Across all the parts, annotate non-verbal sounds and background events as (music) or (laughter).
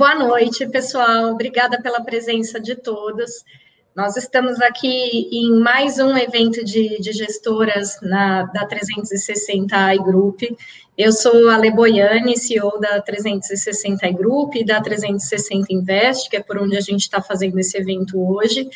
Boa noite, pessoal. Obrigada pela presença de todos. Nós estamos aqui em mais um evento de, de gestoras na, da 360 AI Group. Eu sou a Le Boiani, CEO da 360 AI Group e da 360 Invest, que é por onde a gente está fazendo esse evento hoje.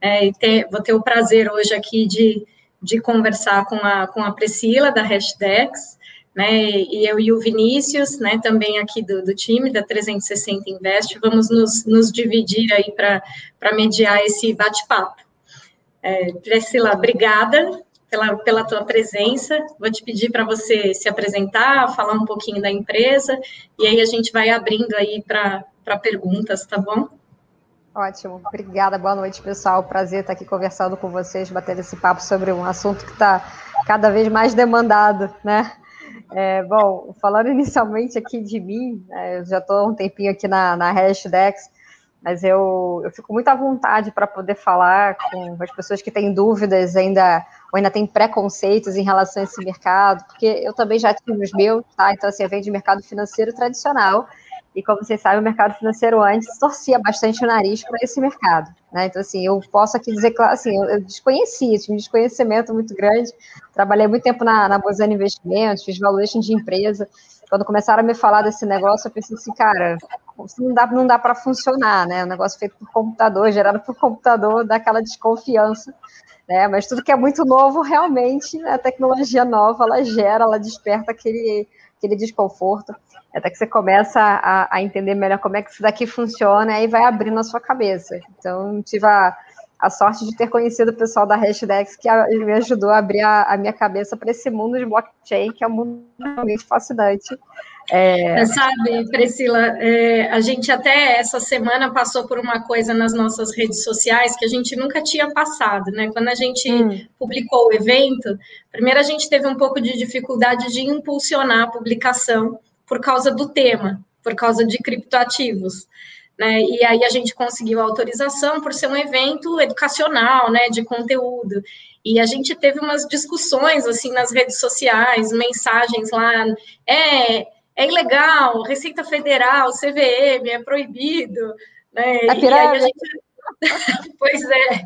É, ter, vou ter o prazer hoje aqui de, de conversar com a, com a Priscila, da Hashdex, né, e eu e o Vinícius, né, também aqui do, do time da 360 Invest, vamos nos, nos dividir aí para mediar esse bate-papo. É, Priscila, obrigada pela, pela tua presença, vou te pedir para você se apresentar, falar um pouquinho da empresa, e aí a gente vai abrindo aí para perguntas, tá bom? Ótimo, obrigada, boa noite, pessoal, prazer estar aqui conversando com vocês, batendo esse papo sobre um assunto que está cada vez mais demandado, né? É, bom, falando (laughs) inicialmente aqui de mim, né, eu já estou há um tempinho aqui na, na Hashdex, mas eu, eu fico muito à vontade para poder falar com as pessoas que têm dúvidas ainda, ou ainda têm preconceitos em relação a esse mercado, porque eu também já tive os meus, tá? Então, assim, eu venho de mercado financeiro tradicional, e como vocês sabem, o mercado financeiro antes torcia bastante o nariz para esse mercado. Né? Então, assim, eu posso aqui dizer que assim, eu, eu desconhecia, tinha um desconhecimento muito grande. Trabalhei muito tempo na, na Investimentos, fiz valuation de empresa. Quando começaram a me falar desse negócio, eu pensei assim, cara, não dá, não dá para funcionar, né? Um negócio feito por computador, gerado por computador, dá aquela desconfiança. Né? Mas tudo que é muito novo, realmente, a tecnologia nova, ela gera, ela desperta aquele, aquele desconforto até que você começa a, a, entender melhor como é que isso daqui funciona e vai abrindo a sua cabeça. Então, tive a, a sorte de ter conhecido o pessoal da Hashdex que a, me ajudou a abrir a, a minha cabeça para esse mundo de blockchain, que é um mundo realmente fascinante. É... é sabe, Priscila, é, a gente até essa semana passou por uma coisa nas nossas redes sociais que a gente nunca tinha passado, né? Quando a gente hum. publicou o evento, primeiro a gente teve um pouco de dificuldade de impulsionar a publicação, por causa do tema, por causa de criptoativos. Né? E aí a gente conseguiu a autorização por ser um evento educacional, né, de conteúdo. E a gente teve umas discussões assim nas redes sociais, mensagens lá, é, é ilegal, Receita Federal, CVM, é proibido, né? É e aí a gente (laughs) pois é.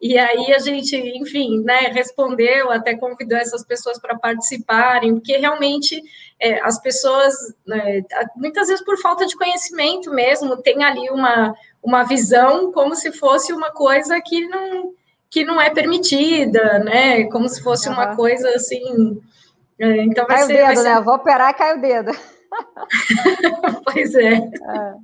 E aí a gente, enfim, né, respondeu, até convidou essas pessoas para participarem, porque realmente é, as pessoas, né, muitas vezes por falta de conhecimento mesmo, tem ali uma, uma visão como se fosse uma coisa que não, que não é permitida, né? Como se fosse uhum. uma coisa assim. É, então vai cai ser, o dedo, ser... né? Eu vou operar e cai o dedo. (laughs) pois é. é.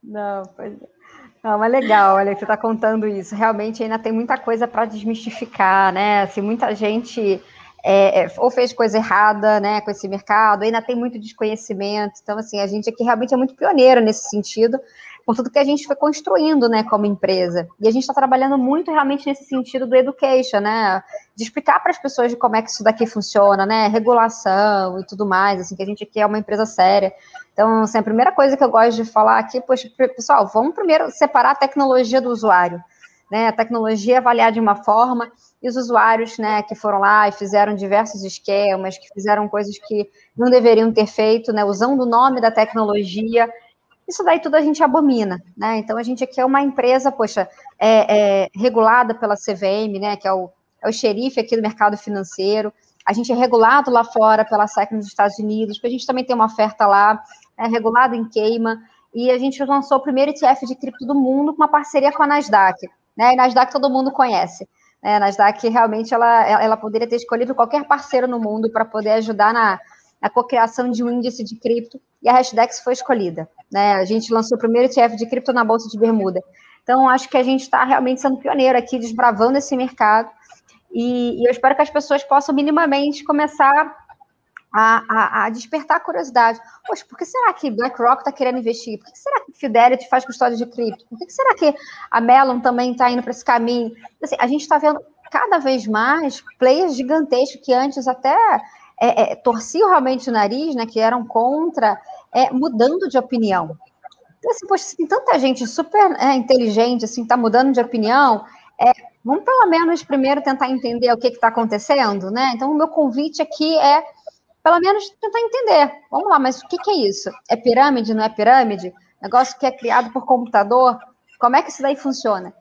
Não, pois é. Não, mas legal, olha, que você está contando isso. Realmente ainda tem muita coisa para desmistificar, né? Assim, muita gente é, é, ou fez coisa errada, né, com esse mercado, ainda tem muito desconhecimento. Então, assim, a gente aqui realmente é muito pioneiro nesse sentido, com tudo que a gente foi construindo, né, como empresa. E a gente está trabalhando muito realmente nesse sentido do education, né, de explicar para as pessoas de como é que isso daqui funciona, né, regulação e tudo mais, assim, que a gente aqui é uma empresa séria. Então, assim, a primeira coisa que eu gosto de falar aqui, poxa, pessoal, vamos primeiro separar a tecnologia do usuário. Né, a tecnologia avaliar de uma forma e os usuários né, que foram lá e fizeram diversos esquemas, que fizeram coisas que não deveriam ter feito, né, usando o nome da tecnologia, isso daí tudo a gente abomina, né? Então a gente aqui é uma empresa, poxa, é, é regulada pela CVM, né? Que é o, é o xerife aqui do mercado financeiro. A gente é regulado lá fora pela SEC nos Estados Unidos, porque a gente também tem uma oferta lá, é regulado em queima, e a gente lançou o primeiro ETF de cripto do mundo com uma parceria com a Nasdaq, né? E Nasdaq todo mundo conhece. Né? A Nasdaq realmente ela, ela poderia ter escolhido qualquer parceiro no mundo para poder ajudar na, na cocriação de um índice de cripto, e a Hashdex foi escolhida. Né? A gente lançou o primeiro ETF de cripto na Bolsa de Bermuda. Então, acho que a gente está realmente sendo pioneiro aqui, desbravando esse mercado, e, e, eu espero que as pessoas possam minimamente começar a, a, a despertar a curiosidade. Poxa, por que será que BlackRock está querendo investir? Por que será que Fidelity faz custódia de cripto? Por que será que a Mellon também está indo para esse caminho? Assim, a gente está vendo cada vez mais players gigantescos que antes até é, é, torciam realmente o nariz, né, que eram contra, é, mudando de opinião. Então, assim, poxa, tem tanta gente super é, inteligente, assim, tá mudando de opinião, é, vamos pelo menos primeiro tentar entender o que está acontecendo, né? Então, o meu convite aqui é, pelo menos, tentar entender. Vamos lá, mas o que, que é isso? É pirâmide, não é pirâmide? negócio que é criado por computador, como é que isso daí funciona?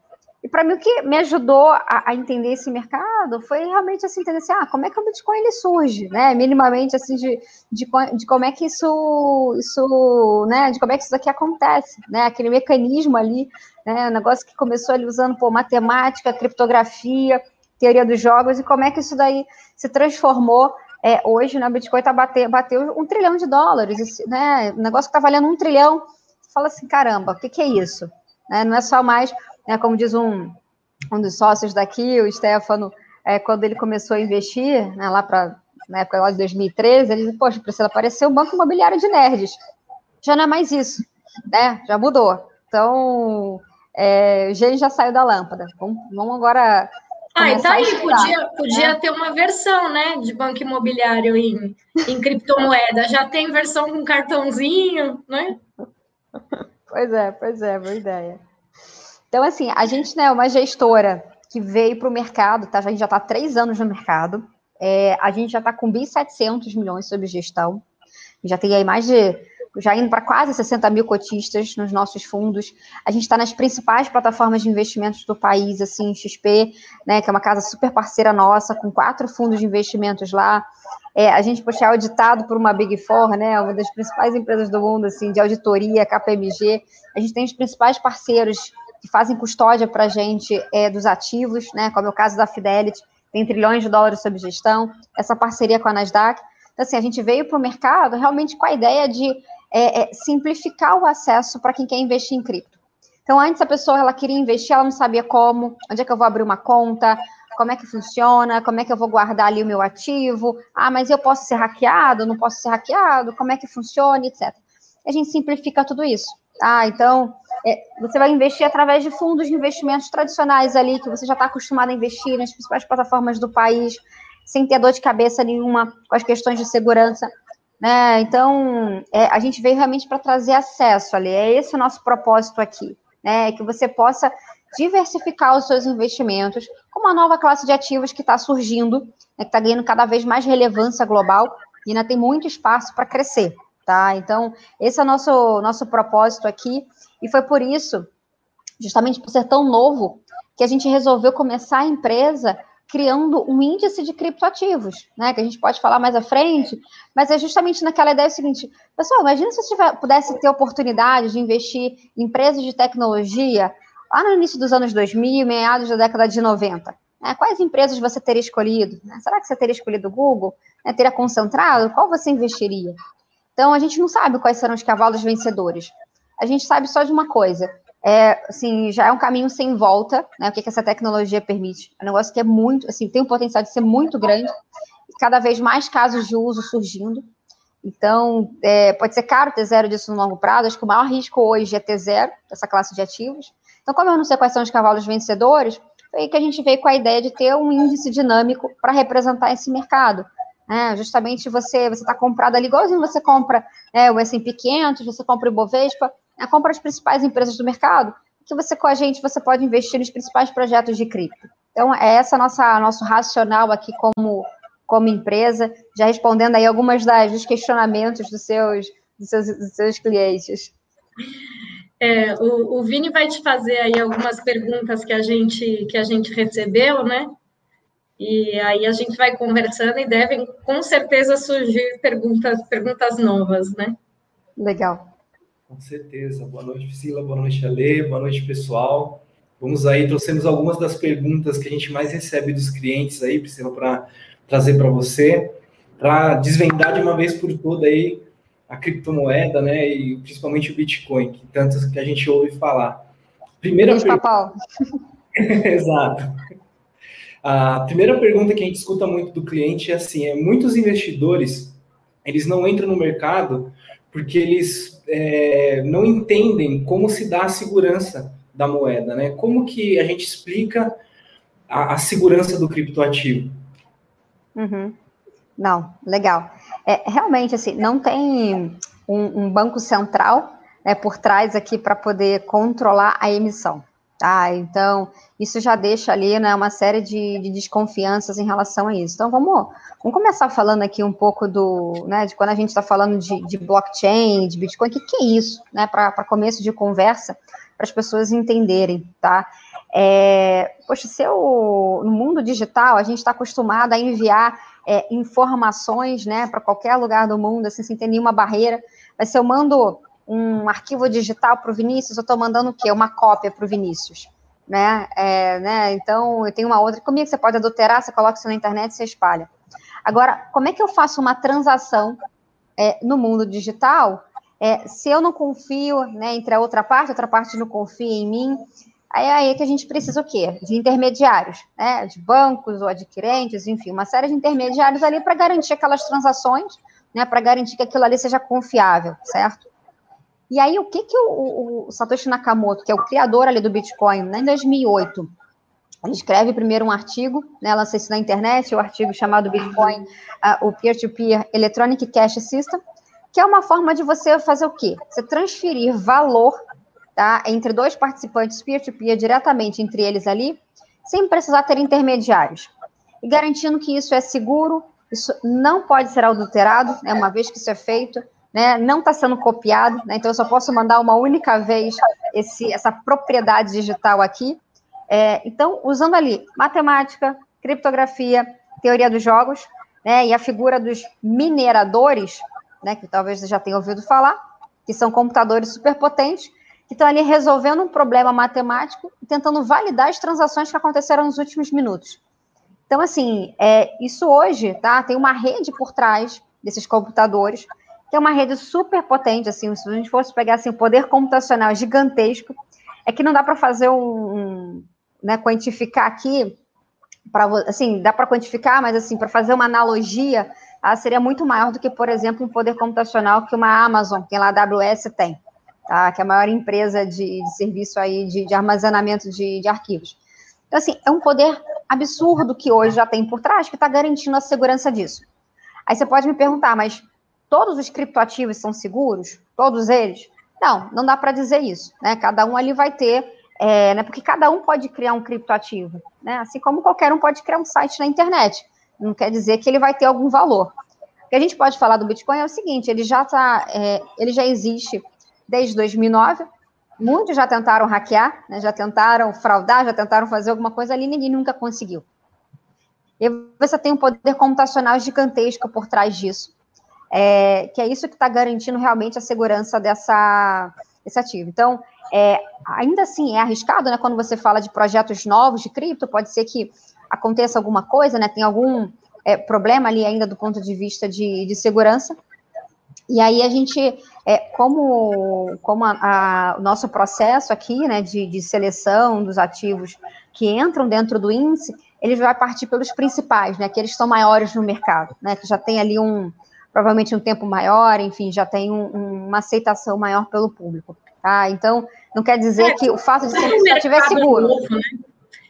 E para mim, o que me ajudou a, a, entender esse mercado foi realmente assim, entender assim, ah, como é que o Bitcoin ele surge, né? Minimamente assim, de, de, de, como é que isso, isso, né? De como é que isso daqui acontece, né? Aquele mecanismo ali, né? Um negócio que começou ali usando pô, matemática, criptografia, teoria dos jogos, e como é que isso daí se transformou é, hoje, né, o Bitcoin tá bateu, bateu um trilhão de dólares, né? O negócio que tá valendo um trilhão. Você fala assim, caramba, o que, que é isso? Né, não é só mais né, como diz um, um dos sócios daqui, o Stefano, é, quando ele começou a investir, né, lá para na época lá de 2013, ele disse, poxa, precisa aparecer um banco imobiliário de nerds. Já não é mais isso, né? Já mudou. Então, é, o gênio já saiu da lâmpada. Vamos, vamos agora. Ah, e tá aí, podia, podia né? ter uma versão, né, de banco imobiliário em, em criptomoeda. Já tem versão com cartãozinho, né? Pois é, pois é, boa ideia. Então, assim, a gente né, é uma gestora que veio para o mercado, tá? A gente já está há três anos no mercado. É, a gente já está com 1.700 milhões sob gestão. Já tem aí mais de. Já indo para quase 60 mil cotistas nos nossos fundos. A gente está nas principais plataformas de investimentos do país, assim, XP, né, que é uma casa super parceira nossa, com quatro fundos de investimentos lá. É, a gente, poxa, é auditado por uma Big Four, né, uma das principais empresas do mundo, assim, de auditoria, KPMG. A gente tem os principais parceiros que fazem custódia para a gente é, dos ativos, né, como é o caso da Fidelity, tem trilhões de dólares sob gestão, essa parceria com a Nasdaq. Então, assim, a gente veio para o mercado realmente com a ideia de é, é, simplificar o acesso para quem quer investir em cripto. Então, antes a pessoa ela queria investir, ela não sabia como, onde é que eu vou abrir uma conta, como é que funciona, como é que eu vou guardar ali o meu ativo, ah, mas eu posso ser hackeado, não posso ser hackeado, como é que funciona, etc. A gente simplifica tudo isso. Ah, então é, você vai investir através de fundos de investimentos tradicionais ali, que você já está acostumado a investir nas principais plataformas do país, sem ter dor de cabeça nenhuma com as questões de segurança. Né? Então, é, a gente veio realmente para trazer acesso ali. É esse o nosso propósito aqui, né? Que você possa diversificar os seus investimentos com uma nova classe de ativos que está surgindo, né, que está ganhando cada vez mais relevância global e ainda tem muito espaço para crescer tá? Então, esse é o nosso, nosso propósito aqui, e foi por isso, justamente por ser tão novo, que a gente resolveu começar a empresa criando um índice de criptoativos, né? Que a gente pode falar mais à frente, mas é justamente naquela ideia seguinte, pessoal, imagina se você pudesse ter oportunidade de investir em empresas de tecnologia lá no início dos anos 2000, meados da década de 90. Né? Quais empresas você teria escolhido? Né? Será que você teria escolhido o Google? Né? Teria concentrado? Qual você investiria? Então, a gente não sabe quais serão os cavalos vencedores. A gente sabe só de uma coisa. É, assim, já é um caminho sem volta, né? O que, que essa tecnologia permite. É um negócio que é muito, assim, tem o potencial de ser muito grande, cada vez mais casos de uso surgindo. Então, é, pode ser caro ter zero disso no longo prazo. Acho que o maior risco hoje é ter zero dessa classe de ativos. Então, como eu não sei quais são os cavalos vencedores, foi que a gente veio com a ideia de ter um índice dinâmico para representar esse mercado. Né? Justamente você está comprado ali, igualzinho você compra né, o S&P 500, você compra o Ibovespa, né, compra as principais empresas do mercado, que você com a gente você pode investir nos principais projetos de cripto. Então, é essa nossa nosso racional aqui como, como empresa, já respondendo aí algumas das, dos questionamentos dos seus, dos seus, dos seus clientes. É, o, o Vini vai te fazer aí algumas perguntas que a gente que a gente recebeu, né? E aí a gente vai conversando e devem com certeza surgir perguntas, perguntas novas, né? Legal. Com certeza. Boa noite, Priscila. Boa noite, Ale. Boa noite, pessoal. Vamos aí, trouxemos algumas das perguntas que a gente mais recebe dos clientes aí, Priscila, para trazer para você, para desvendar de uma vez por toda aí a criptomoeda, né, e principalmente o Bitcoin, que tantas que a gente ouve falar. Primeira pergunta. (laughs) Exato. A primeira pergunta que a gente escuta muito do cliente é assim: é muitos investidores eles não entram no mercado porque eles é, não entendem como se dá a segurança da moeda, né? Como que a gente explica a, a segurança do criptoativo? Uhum. Não, legal. É, realmente, assim, não tem um, um banco central né, por trás aqui para poder controlar a emissão. Então isso já deixa ali né, uma série de, de desconfianças em relação a isso. Então vamos, vamos começar falando aqui um pouco do, né, de quando a gente está falando de, de, blockchain, de Bitcoin, o que, que é isso, né, para começo de conversa, para as pessoas entenderem, tá? É, poxa, se eu, no mundo digital, a gente está acostumado a enviar é, informações, né, para qualquer lugar do mundo, assim, sem ter nenhuma barreira, mas se eu mando um arquivo digital para o Vinícius, eu estou mandando o quê? Uma cópia para o Vinícius. Né? É, né? Então, eu tenho uma outra. É que você pode adulterar? Você coloca isso na internet e você espalha. Agora, como é que eu faço uma transação é, no mundo digital é, se eu não confio né, entre a outra parte, a outra parte não confia em mim? Aí, aí é que a gente precisa o quê? De intermediários, né? De bancos ou adquirentes, enfim, uma série de intermediários ali para garantir aquelas transações, né? Para garantir que aquilo ali seja confiável, certo? E aí, o que que o, o, Satoshi Nakamoto, que é o criador ali do Bitcoin, né, em 2008, ele escreve primeiro um artigo, né, lança isso na internet, o um artigo chamado Bitcoin, uh, o Peer-to-Peer Electronic Cash System, que é uma forma de você fazer o quê? Você transferir valor tá, entre dois participantes peer-to-peer -peer, diretamente entre eles ali, sem precisar ter intermediários. E garantindo que isso é seguro, isso não pode ser adulterado, né, uma vez que isso é feito, né, não está sendo copiado, né, então eu só posso mandar uma única vez esse, essa propriedade digital aqui. É, então, usando ali matemática, criptografia, teoria dos jogos, né, e a figura dos mineradores, né, que talvez você já tenha ouvido falar, que são computadores superpotentes, que estão ali resolvendo um problema matemático e tentando validar as transações que aconteceram nos últimos minutos. Então, assim, é, isso hoje, tá, tem uma rede por trás desses computadores, é uma rede super potente, assim, se a gente fosse pegar assim, o poder computacional gigantesco, é que não dá para fazer um, um, né, quantificar aqui, para assim, dá para quantificar, mas assim, para fazer uma analogia, ah, seria muito maior do que, por exemplo, um poder computacional que uma Amazon, que lá a AWS tem, tá? que é a maior empresa de, de serviço aí de, de armazenamento de, de arquivos. Então, assim, é um poder absurdo que hoje já tem por trás, que está garantindo a segurança disso. Aí você pode me perguntar, mas todos os criptoativos são seguros? Todos eles? Não, não dá para dizer isso, né? Cada um ali vai ter, é, né? Porque cada um pode criar um criptoativo, né? Assim como qualquer um pode criar um site na internet. Não quer dizer que ele vai ter algum valor. O que a gente pode falar do Bitcoin é o seguinte: ele já tá, é, ele já existe desde 2009. Muitos já tentaram hackear, né? já tentaram fraudar, já tentaram fazer alguma coisa ali, ninguém nunca conseguiu. E você tem um poder computacional gigantesco por trás disso é, que é isso que está garantindo realmente a segurança dessa, desse ativo. Então, é, ainda assim, é arriscado, né, quando você fala de projetos novos de cripto, pode ser que aconteça alguma coisa, né, tem algum é, problema ali ainda do ponto de vista de, de segurança, e aí a gente, é, como, como a, a, o nosso processo aqui, né, de, de seleção dos ativos que entram dentro do índice, ele vai partir pelos principais, né, que eles são maiores no mercado, né, que já tem ali um, provavelmente um tempo maior, enfim, já tem um, uma aceitação maior pelo público. Tá? Então, não quer dizer é, que o fato de ser estiver seguro. Novo, né?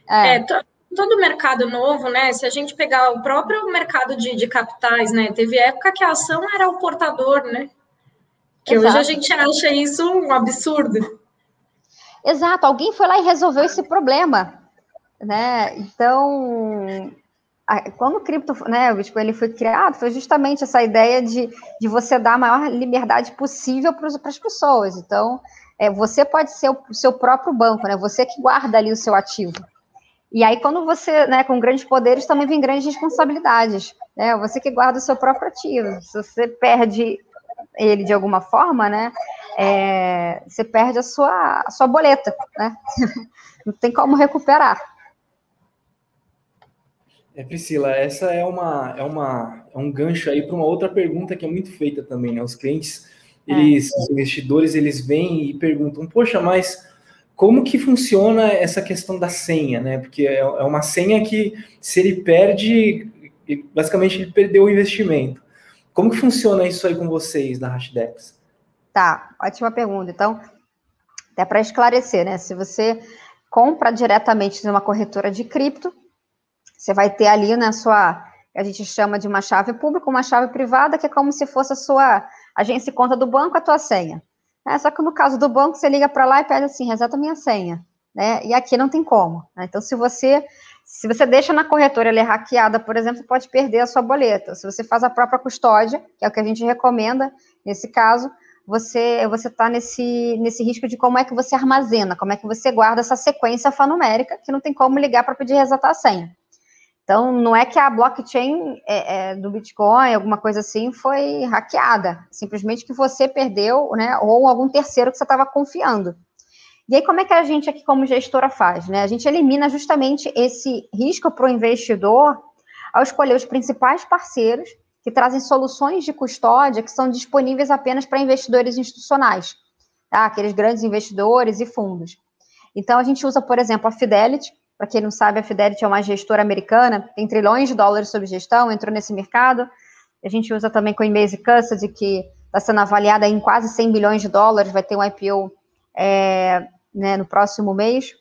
é. é todo mercado novo, né? Se a gente pegar o próprio mercado de, de capitais, né? Teve época que a ação era o portador, né? Que Exato. hoje a gente acha isso um absurdo. Exato, alguém foi lá e resolveu esse problema, né? Então, quando o cripto, né, o Bitcoin ele foi criado, foi justamente essa ideia de, de você dar a maior liberdade possível para as pessoas. Então, é, você pode ser o, o seu próprio banco, né? Você que guarda ali o seu ativo. E aí, quando você, né, com grandes poderes, também vem grandes responsabilidades, né? Você que guarda o seu próprio ativo. Se você perde ele de alguma forma, né, é, você perde a sua, a sua boleta, né? (laughs) Não tem como recuperar. É, Priscila, essa é uma é uma é um gancho aí para uma outra pergunta que é muito feita também, né? Os clientes, é. eles, é. os investidores, eles vêm e perguntam: "Poxa, mas como que funciona essa questão da senha, né? Porque é, é uma senha que se ele perde, basicamente ele perdeu o investimento. Como que funciona isso aí com vocês da Hashdex? Tá, ótima pergunta. Então, até para esclarecer, né? Se você compra diretamente numa corretora de cripto, você vai ter ali na sua, a gente chama de uma chave pública, uma chave privada, que é como se fosse a sua agência e conta do banco, a tua senha. É, só que no caso do banco, você liga para lá e pede assim, reseta minha senha. né? E aqui não tem como. Né? Então, se você se você deixa na corretora ela é hackeada, por exemplo, você pode perder a sua boleta. Se você faz a própria custódia, que é o que a gente recomenda nesse caso, você você está nesse, nesse risco de como é que você armazena, como é que você guarda essa sequência alfanumérica, que não tem como ligar para pedir resetar a senha. Então, não é que a blockchain é, é, do Bitcoin, alguma coisa assim, foi hackeada. Simplesmente que você perdeu, né? Ou algum terceiro que você estava confiando. E aí, como é que a gente aqui, como gestora, faz? Né? A gente elimina justamente esse risco para o investidor ao escolher os principais parceiros que trazem soluções de custódia que são disponíveis apenas para investidores institucionais, tá? aqueles grandes investidores e fundos. Então, a gente usa, por exemplo, a Fidelity. Para quem não sabe, a Fidelity é uma gestora americana, tem trilhões de dólares sob gestão, entrou nesse mercado. A gente usa também Coinbase Custody, que está sendo avaliada em quase 100 bilhões de dólares, vai ter um IPO é, né, no próximo mês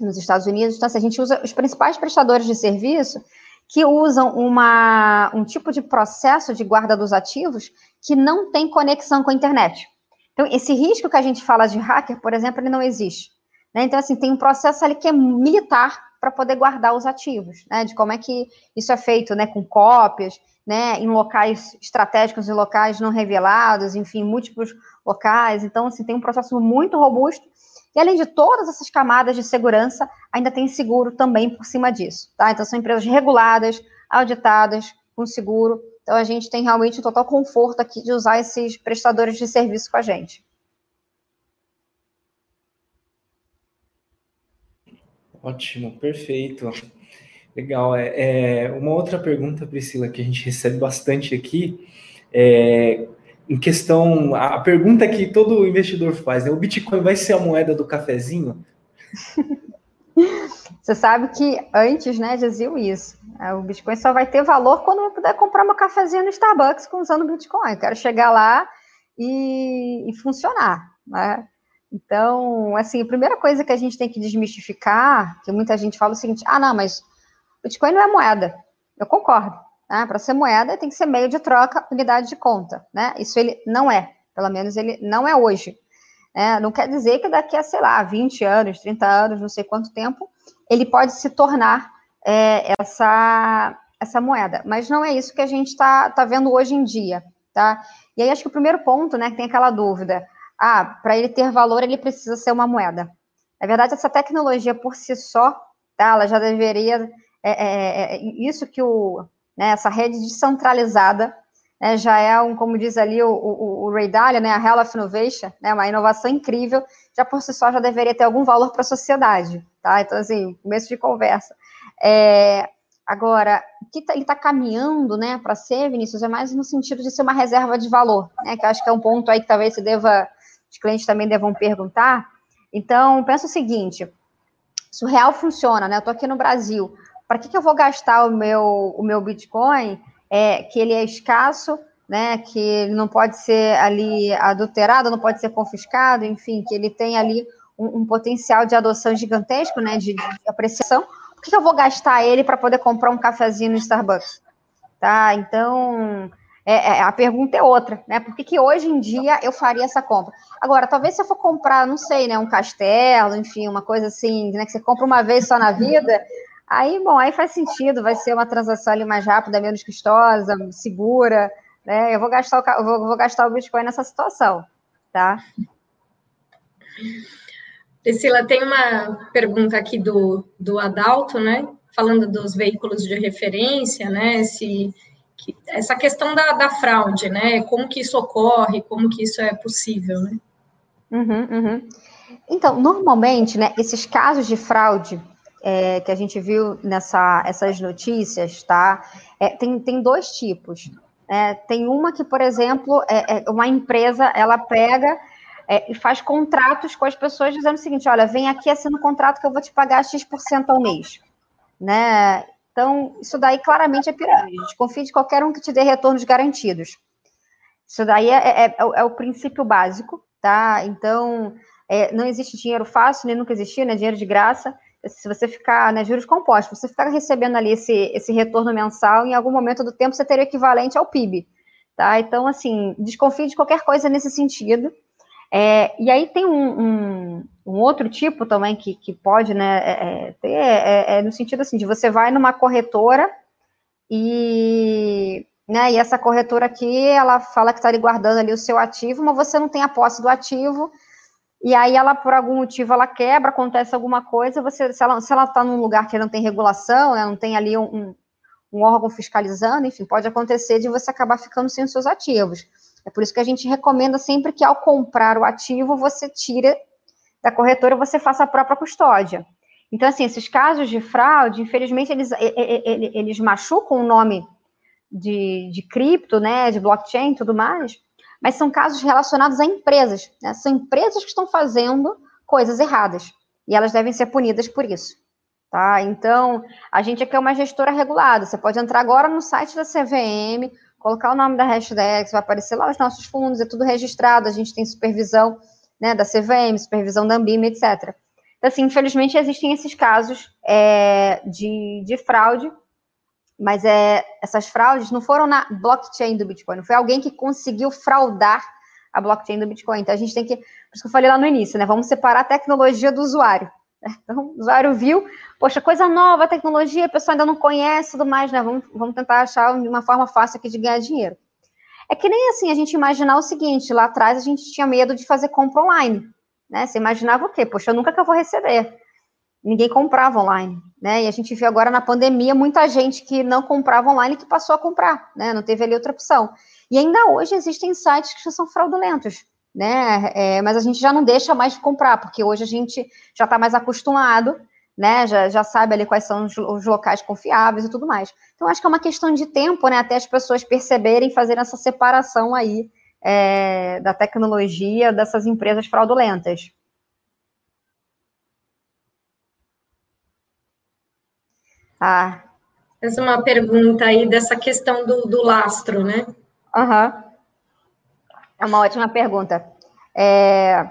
nos Estados Unidos. Então, assim, a gente usa os principais prestadores de serviço que usam uma, um tipo de processo de guarda dos ativos que não tem conexão com a internet. Então, esse risco que a gente fala de hacker, por exemplo, ele não existe. Né? Então, assim, tem um processo ali que é militar para poder guardar os ativos, né? De como é que isso é feito, né? Com cópias, né? Em locais estratégicos e locais não revelados, enfim, múltiplos locais. Então, assim, tem um processo muito robusto e além de todas essas camadas de segurança, ainda tem seguro também por cima disso, tá? Então são empresas reguladas, auditadas, com seguro. Então a gente tem realmente um total conforto aqui de usar esses prestadores de serviço com a gente. Ótimo, perfeito. Legal. É, é, uma outra pergunta, Priscila, que a gente recebe bastante aqui é em questão, a pergunta que todo investidor faz, né? O Bitcoin vai ser a moeda do cafezinho? (laughs) Você sabe que antes, né, diziam isso. É, o Bitcoin só vai ter valor quando eu puder comprar meu cafezinho no Starbucks usando Bitcoin. Eu quero chegar lá e, e funcionar, né? Então, assim, a primeira coisa que a gente tem que desmistificar, que muita gente fala o seguinte, ah, não, mas Bitcoin não é moeda. Eu concordo. Né? Para ser moeda, tem que ser meio de troca, unidade de conta. Né? Isso ele não é, pelo menos ele não é hoje. Né? Não quer dizer que daqui a, sei lá, 20 anos, 30 anos, não sei quanto tempo, ele pode se tornar é, essa, essa moeda. Mas não é isso que a gente está tá vendo hoje em dia. Tá? E aí acho que o primeiro ponto, né, que tem aquela dúvida, ah, para ele ter valor, ele precisa ser uma moeda. Na verdade, essa tecnologia por si só, tá, ela já deveria. É, é, é, isso que o, né, essa rede descentralizada né, já é um, como diz ali o, o, o Ray Dalio, né, a Hell of Innovation, né, uma inovação incrível, já por si só já deveria ter algum valor para a sociedade, tá? Então, assim, começo de conversa. É, agora, o que tá, ele está caminhando, né, para ser, Vinícius, é mais no sentido de ser uma reserva de valor, né, que acho que é um ponto aí que talvez se deva, os clientes também devam perguntar. Então, pensa o seguinte, se o real funciona, né, eu estou aqui no Brasil, para que, que eu vou gastar o meu, o meu Bitcoin, é, que ele é escasso, né, que ele não pode ser ali adulterado, não pode ser confiscado, enfim, que ele tem ali um, um potencial de adoção gigantesco, né, de, de apreciação, por que, que eu vou gastar ele para poder comprar um cafezinho no Starbucks? Tá, então, é, é, a pergunta é outra, né? Por que, que, hoje em dia eu faria essa compra? Agora, talvez se eu for comprar, não sei, né, um castelo, enfim, uma coisa assim, né, que você compra uma vez só na vida, Aí, bom, aí faz sentido, vai ser uma transação ali mais rápida, menos custosa, segura, né? Eu vou gastar o, vou, vou gastar o Bitcoin nessa situação, tá? Priscila, tem uma pergunta aqui do, do Adalto, né? Falando dos veículos de referência, né? Se, essa questão da, da fraude, né? Como que isso ocorre, como que isso é possível, né? Uhum, uhum. Então, normalmente, né, esses casos de fraude, é, que a gente viu nessa essas notícias, tá? É, tem, tem dois tipos. É, tem uma que, por exemplo, é, é uma empresa ela pega é, e faz contratos com as pessoas dizendo o seguinte: olha, vem aqui assina um contrato que eu vou te pagar X% ao mês. Né? Então, isso daí claramente é pirâmide. Desconfie de qualquer um que te dê retornos garantidos. Isso daí é, é, é o princípio básico, tá? Então, não existe dinheiro fácil, nem nunca existiu, né? Dinheiro de graça se você ficar, né, juros compostos, você ficar recebendo ali esse, esse retorno mensal, em algum momento do tempo você teria o equivalente ao PIB, tá? Então, assim, desconfie de qualquer coisa nesse sentido. É, e aí tem um, um, um, outro tipo também que, que pode né, é, é ter, é, é, no sentido assim, de você vai numa corretora e, né, e essa corretora aqui, ela fala que está guardando ali o seu ativo, mas você não tem a posse do ativo, e aí ela, por algum motivo, ela quebra, acontece alguma coisa, você, se ela está num lugar que não tem regulação, né, não tem ali um, um órgão fiscalizando, enfim, pode acontecer de você acabar ficando sem os seus ativos. É por isso que a gente recomenda sempre que ao comprar o ativo, você tire da corretora, você faça a própria custódia. Então, assim, esses casos de fraude, infelizmente, eles, eles machucam o nome de, de cripto, né, de blockchain e tudo mais, mas são casos relacionados a empresas. Né? São empresas que estão fazendo coisas erradas e elas devem ser punidas por isso. Tá? Então, a gente aqui é uma gestora regulada. Você pode entrar agora no site da CVM, colocar o nome da hashtag, vai aparecer lá os nossos fundos, é tudo registrado, a gente tem supervisão né, da CVM, supervisão da Ambima, etc. Então, assim, infelizmente existem esses casos é, de, de fraude, mas é, essas fraudes não foram na blockchain do Bitcoin, foi alguém que conseguiu fraudar a blockchain do Bitcoin. Então, a gente tem que, por isso que eu falei lá no início, né, vamos separar a tecnologia do usuário. (laughs) Então, o usuário viu, poxa, coisa nova, tecnologia, a pessoa ainda não conhece tudo mais, né? Vamos, vamos tentar achar uma forma fácil aqui de ganhar dinheiro. É que nem assim a gente imaginar o seguinte: lá atrás a gente tinha medo de fazer compra online. Né? Você imaginava o quê? Poxa, nunca que eu vou receber. Ninguém comprava online, né? E a gente viu agora na pandemia muita gente que não comprava online que passou a comprar, né? Não teve ali outra opção. E ainda hoje existem sites que são fraudulentos né? É, mas a gente já não deixa mais de comprar, porque hoje a gente já está mais acostumado, né? Já, já sabe ali quais são os, os, locais confiáveis e tudo mais. Então, acho que é uma questão de tempo, né? Até as pessoas perceberem, fazer essa separação aí é, da tecnologia dessas empresas fraudulentas. Ah. Essa é uma pergunta aí dessa questão do, do lastro, né? Aham. Uhum. É uma ótima pergunta. É,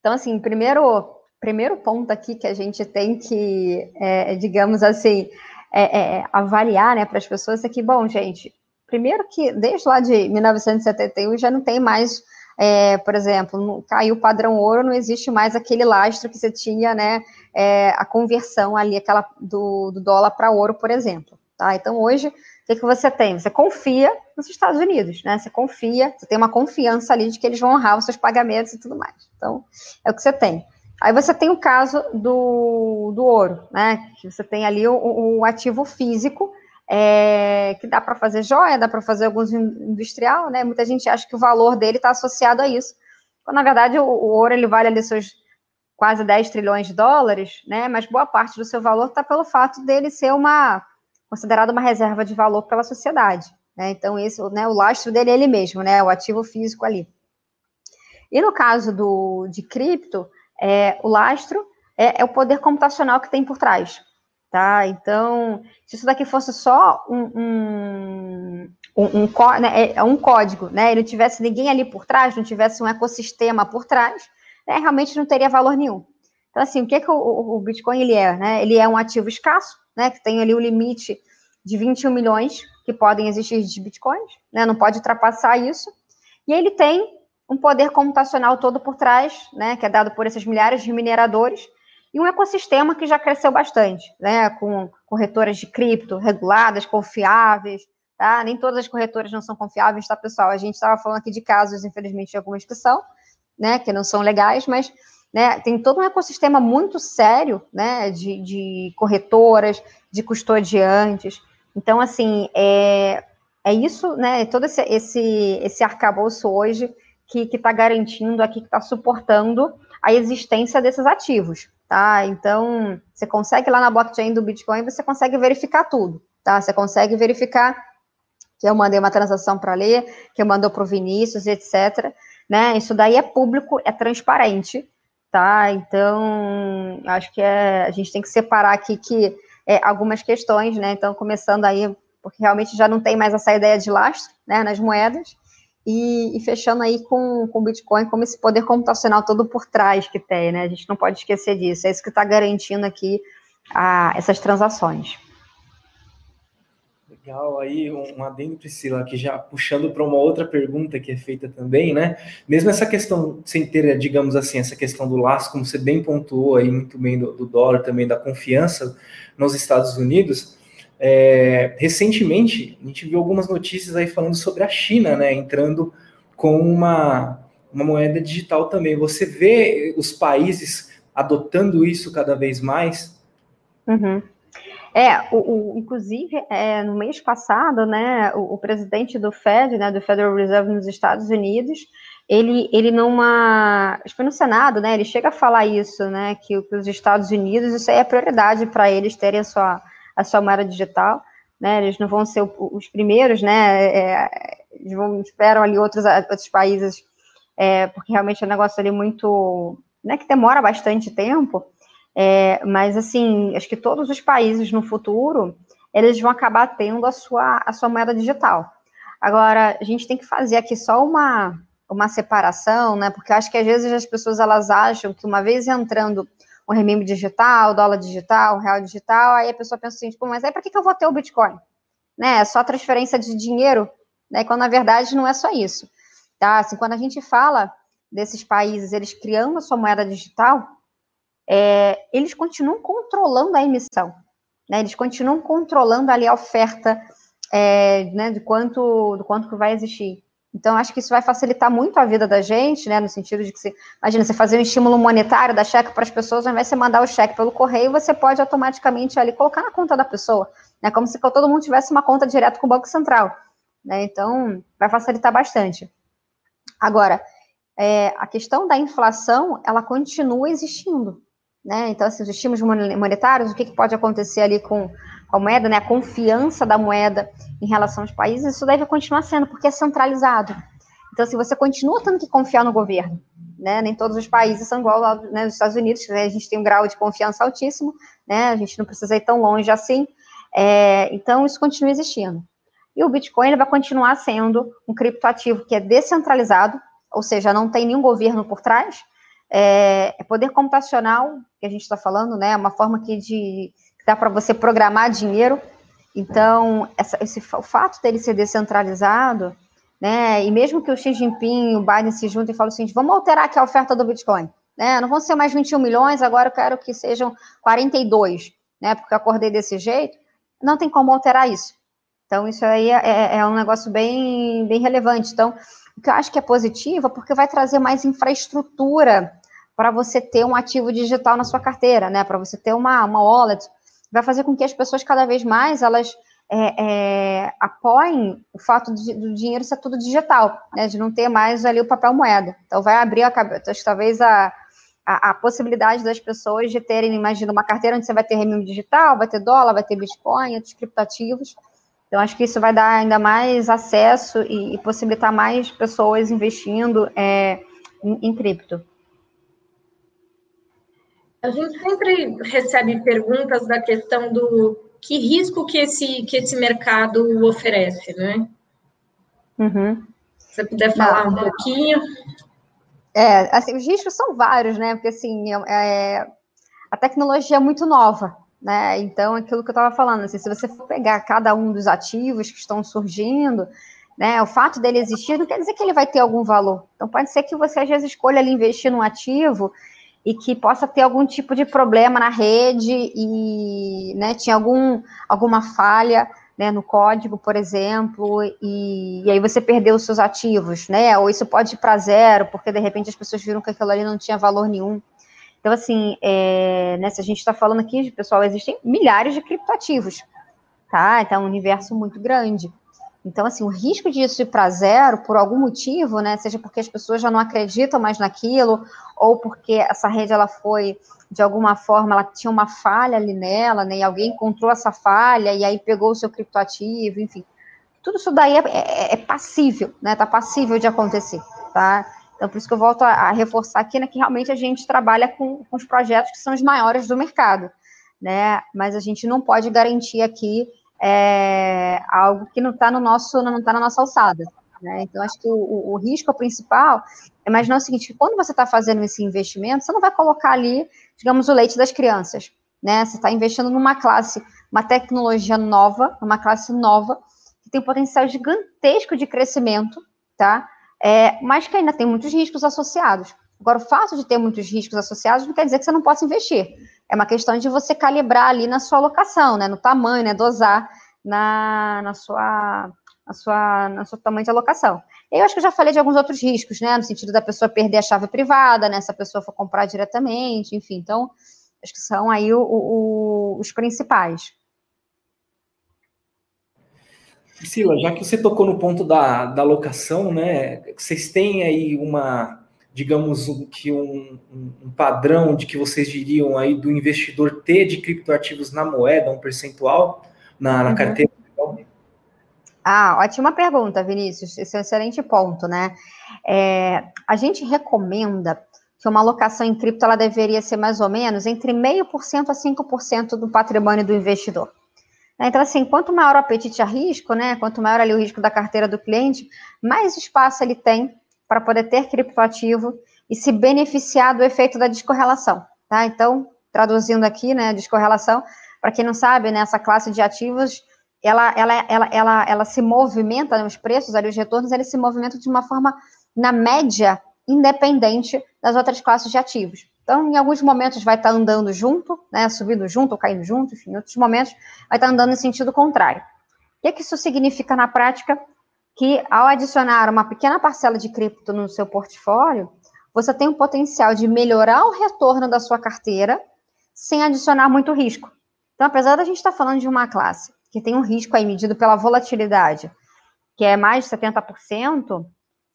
então, assim, primeiro, primeiro ponto aqui que a gente tem que, é, digamos assim, é, é avaliar né, para as pessoas é que, bom, gente, primeiro que desde lá de 1971 já não tem mais, é, por exemplo, caiu o padrão ouro, não existe mais aquele lastro que você tinha, né, é, a conversão ali, aquela do, do dólar para ouro, por exemplo. Tá? Então, hoje, que, que você tem? Você confia nos Estados Unidos, né? Você confia, você tem uma confiança ali de que eles vão honrar os seus pagamentos e tudo mais. Então, é o que você tem. Aí você tem o caso do, do ouro, né? Que você tem ali o, o ativo físico, é, que dá para fazer joia, dá para fazer alguns industrial, né? Muita gente acha que o valor dele está associado a isso. Quando, na verdade, o, o, ouro ele vale ali seus quase 10 trilhões de dólares, né? Mas boa parte do seu valor está pelo fato dele ser uma considerado uma reserva de valor pela sociedade. Né? Então, esse, né, o lastro dele é ele mesmo, né, o ativo físico ali. E no caso do, de cripto, é, o lastro é, é, o poder computacional que tem por trás. Tá? Então, se isso daqui fosse só um, um, um, um, né, é, é um código, né, e não tivesse ninguém ali por trás, não tivesse um ecossistema por trás, né, realmente não teria valor nenhum. Então, assim, o que, que o, o Bitcoin ele é? Né? Ele é um ativo escasso, né, que tem ali o limite de 21 milhões que podem existir de bitcoins, né, não pode ultrapassar isso. E ele tem um poder computacional todo por trás, né, que é dado por esses milhares de mineradores, e um ecossistema que já cresceu bastante, né, com corretoras de cripto reguladas, confiáveis, tá? Nem todas as corretoras não são confiáveis, tá, pessoal? A gente estava falando aqui de casos, infelizmente, de algumas que são, né, que não são legais, mas né, tem todo um ecossistema muito sério, né, de, de corretoras, de custodiantes. Então, assim, é, é isso, né, todo esse, esse, esse arcabouço hoje que está garantindo aqui, que está suportando a existência desses ativos, tá? Então, você consegue lá na blockchain do Bitcoin, você consegue verificar tudo, tá? Você consegue verificar que eu mandei uma transação para ler, que eu mandou para o Vinícius, etc. Né? Isso daí é público, é transparente, tá? Então, acho que é, a gente tem que separar aqui que é, algumas questões, né? Então, começando aí, porque realmente já não tem mais essa ideia de lastro, né, nas moedas, e, e fechando aí com o Bitcoin como esse poder computacional todo por trás que tem, né? A gente não pode esquecer disso. É isso que está garantindo aqui a, essas transações. Legal, aí um adendo, Priscila, que já puxando para uma outra pergunta que é feita também, né? Mesmo essa questão, sem ter, digamos assim, essa questão do laço, como você bem pontuou aí muito bem do, do dólar, também da confiança nos Estados Unidos, é, recentemente a gente viu algumas notícias aí falando sobre a China, né? Entrando com uma, uma moeda digital também. Você vê os países adotando isso cada vez mais? Uhum. É, o, o inclusive, é, no mês passado, né, o, o, presidente do Fed, né, do Federal Reserve nos Estados Unidos, ele, ele numa, acho que no Senado, né, ele chega a falar isso, né, que, que os Estados Unidos, isso aí é prioridade para eles terem a sua, a sua moeda digital, né, eles não vão ser os primeiros, né, é, eles vão, esperam ali outros, outros países, é, porque realmente é um negócio ali muito, né, que demora bastante tempo, é, mas, assim, acho que todos os países no futuro, eles vão acabar tendo a sua, a sua moeda digital. Agora, a gente tem que fazer aqui só uma, uma separação, né? Porque acho que às vezes as pessoas elas acham que uma vez entrando o renminbi digital, o dólar digital, o real digital, aí a pessoa pensa assim, tipo, mas aí para que, que eu vou ter o Bitcoin? Né? É só transferência de dinheiro, né? Quando na verdade não é só isso. Tá? Assim, quando a gente fala desses países, eles criando a sua moeda digital, é, eles continuam controlando a emissão, né? Eles continuam controlando ali a oferta é, né, de quanto, do quanto que vai existir. Então, acho que isso vai facilitar muito a vida da gente, né, no sentido de que, você, imagina, você fazer um estímulo monetário, dar cheque para as pessoas, ao invés de você mandar o cheque pelo correio, você pode automaticamente ali colocar na conta da pessoa, né, como se todo mundo tivesse uma conta direto com o Banco Central, né, então, vai facilitar bastante. Agora, é, a questão da inflação, ela continua existindo, né? Então, assim, os estímulos monetários, o que, que pode acontecer ali com a moeda, né? A confiança da moeda em relação aos países, isso deve continuar sendo, porque é centralizado. Então, se assim, você continua tendo que confiar no governo, né? Nem todos os países são igual aos né, Estados Unidos, né? a gente tem um grau de confiança altíssimo, né? A gente não precisa ir tão longe assim. É, então, isso continua existindo. E o Bitcoin vai continuar sendo um criptoativo que é descentralizado, ou seja, não tem nenhum governo por trás, é, é, poder computacional, que a gente está falando, né? É uma forma que, de, que dá para você programar dinheiro. Então, essa, esse, o fato dele ser descentralizado, né? E mesmo que o Xi Jinping e o Biden se juntem e falem assim, vamos alterar aqui a oferta do Bitcoin, né? Não vão ser mais 21 milhões, agora eu quero que sejam 42, né? Porque eu acordei desse jeito. Não tem como alterar isso. Então, isso aí é, é, é um negócio bem, bem relevante. Então, que eu acho que é positivo é porque vai trazer mais infraestrutura para você ter um ativo digital na sua carteira, né? Para você ter uma, uma wallet, vai fazer com que as pessoas cada vez mais elas é, é, apoiem o fato de, do dinheiro ser tudo digital, né? De não ter mais ali o papel moeda. Então vai abrir a cabeça, talvez a, a, a, possibilidade das pessoas de terem, imagina, uma carteira onde você vai ter renminbi digital, vai ter dólar, vai ter Bitcoin, outros criptativos. Então, acho que isso vai dar ainda mais acesso e, e possibilitar mais pessoas investindo é, em, em cripto. A gente sempre recebe perguntas da questão do que risco que esse, que esse mercado oferece, né? Uhum. Se você puder falar Não, um pouquinho. É, assim, os riscos são vários, né? Porque, assim, é, a tecnologia é muito nova, né? Então, aquilo que eu estava falando, assim, se você for pegar cada um dos ativos que estão surgindo, né, o fato dele existir não quer dizer que ele vai ter algum valor. Então, pode ser que você, às vezes, escolha ali investir num ativo e que possa ter algum tipo de problema na rede e, né, tinha algum, alguma falha, né, no código, por exemplo, e, e, aí você perdeu os seus ativos, né, ou isso pode ir para zero, porque, de repente, as pessoas viram que aquilo ali não tinha valor nenhum. Então, assim, é, né, se a gente está falando aqui, pessoal, existem milhares de criptoativos, tá? Então, é um universo muito grande. Então, assim, o risco disso ir para zero, por algum motivo, né, seja porque as pessoas já não acreditam mais naquilo, ou porque essa rede, ela foi, de alguma forma, ela tinha uma falha ali nela, né, e alguém encontrou essa falha, e aí pegou o seu criptoativo, enfim. Tudo isso daí é, é, é passível, né, tá passível de acontecer, tá? Então, por isso que eu volto a, a reforçar aqui, né, que realmente a gente trabalha com, com, os projetos que são os maiores do mercado, né? Mas a gente não pode garantir aqui é, algo que não está no nosso, não está na nossa alçada. Né? Então, acho que o, o, risco principal é imaginar o seguinte: quando você está fazendo esse investimento, você não vai colocar ali, digamos, o leite das crianças. Né? Você está investindo numa classe uma tecnologia nova, uma classe nova, que tem um potencial gigantesco de crescimento, tá? É, mas que ainda tem muitos riscos associados. Agora, o fato de ter muitos riscos associados não quer dizer que você não possa investir. É uma questão de você calibrar ali na sua alocação, né? No tamanho, né? Dosar na, na sua na sua, na seu tamanho de alocação. Eu acho que eu já falei de alguns outros riscos, né? No sentido da pessoa perder a chave privada, né? Se a pessoa for comprar diretamente, enfim. Então, acho que são aí o, o, os principais. Priscila, já que você tocou no ponto da, da locação, né? Vocês têm aí uma, digamos, que um, um, padrão de que vocês diriam aí do investidor ter de criptoativos na moeda, um percentual na, na uhum. carteira? Ah, ótima pergunta, Vinícius. Esse é um excelente ponto, né? É, a gente recomenda que uma alocação em cripto ela deveria ser mais ou menos entre 0,5% a 5% do patrimônio do investidor. Então, assim, quanto maior o apetite a risco, né, quanto maior ali o risco da carteira do cliente, mais espaço ele tem para poder ter criptoativo e se beneficiar do efeito da descorrelação, tá? Então, traduzindo aqui, né, descorrelação, para quem não sabe, né, essa classe de ativos, ela, ela, ela, ela, ela se movimenta, né, os preços ali, os retornos, eles se movimentam de uma forma, na média, independente das outras classes de ativos. Então, em alguns momentos vai estar andando junto, né, subindo junto ou caindo junto, enfim, em outros momentos vai estar andando em sentido contrário. O que, é que isso significa na prática? Que ao adicionar uma pequena parcela de cripto no seu portfólio, você tem o potencial de melhorar o retorno da sua carteira sem adicionar muito risco. Então, apesar da gente estar falando de uma classe que tem um risco aí medido pela volatilidade, que é mais de 70%,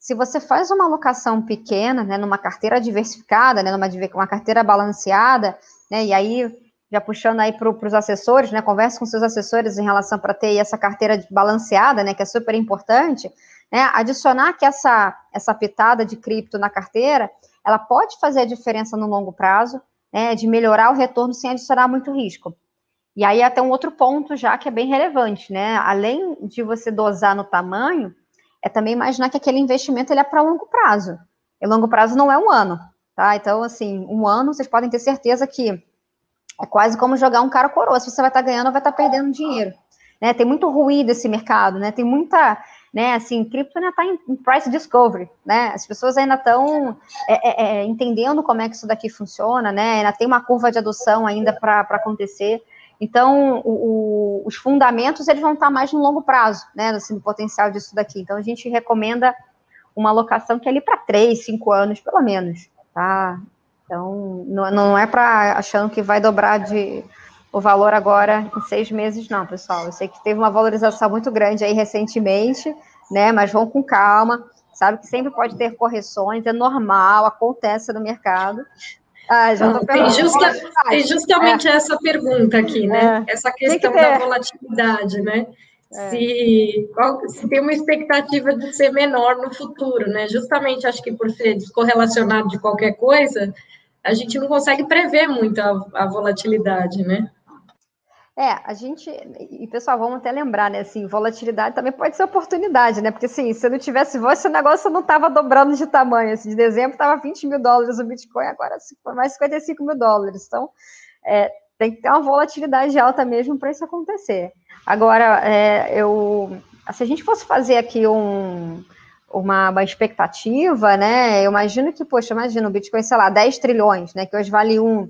se você faz uma alocação pequena, né, numa carteira diversificada, né, numa uma carteira balanceada, né, e aí já puxando aí para os assessores, né, converse com seus assessores em relação para ter essa carteira balanceada, né, que é super importante, né, adicionar que essa essa pitada de cripto na carteira, ela pode fazer a diferença no longo prazo, né, de melhorar o retorno sem adicionar muito risco. E aí até um outro ponto já que é bem relevante, né, além de você dosar no tamanho, é também imaginar que aquele investimento ele é para longo prazo. E longo prazo não é um ano, tá? Então, assim, um ano, vocês podem ter certeza que é quase como jogar um cara coroa. Se você vai estar tá ganhando ou vai estar tá perdendo dinheiro. Né? Tem muito ruído esse mercado, né? Tem muita, né? Assim, cripto ainda está em, price discovery, né? As pessoas ainda estão é, é, é, entendendo como é que isso daqui funciona, né? Ainda tem uma curva de adoção ainda para acontecer. Então, o, o, os fundamentos eles vão estar mais no longo prazo, né, assim, no potencial disso daqui. Então, a gente recomenda uma alocação que é ali para três, cinco anos, pelo menos, tá? Então, não, não é para achando que vai dobrar de o valor agora em seis meses, não, pessoal. Eu sei que teve uma valorização muito grande aí recentemente, né? Mas vão com calma. Sabe que sempre pode ter correções, é normal, acontece no mercado. Ah, já tem, justa, tem justamente é. essa pergunta aqui, né? É. Essa questão que da volatilidade, né? É. Se, qual, se tem uma expectativa de ser menor no futuro, né? Justamente acho que por ser descorrelacionado de qualquer coisa, a gente não consegue prever muito a, a volatilidade, né? É, a gente, e pessoal, vamos até lembrar, né, assim, volatilidade também pode ser oportunidade, né, porque assim, se não tivesse voz, esse negócio não estava dobrando de tamanho, assim, de dezembro estava 20 mil dólares o Bitcoin, agora mais 55 mil dólares, então é, tem que ter uma volatilidade alta mesmo para isso acontecer. Agora, é, eu, se a gente fosse fazer aqui um, uma, uma, expectativa, né, eu imagino que, poxa, imagina o Bitcoin, sei lá, 10 trilhões, né, que hoje vale um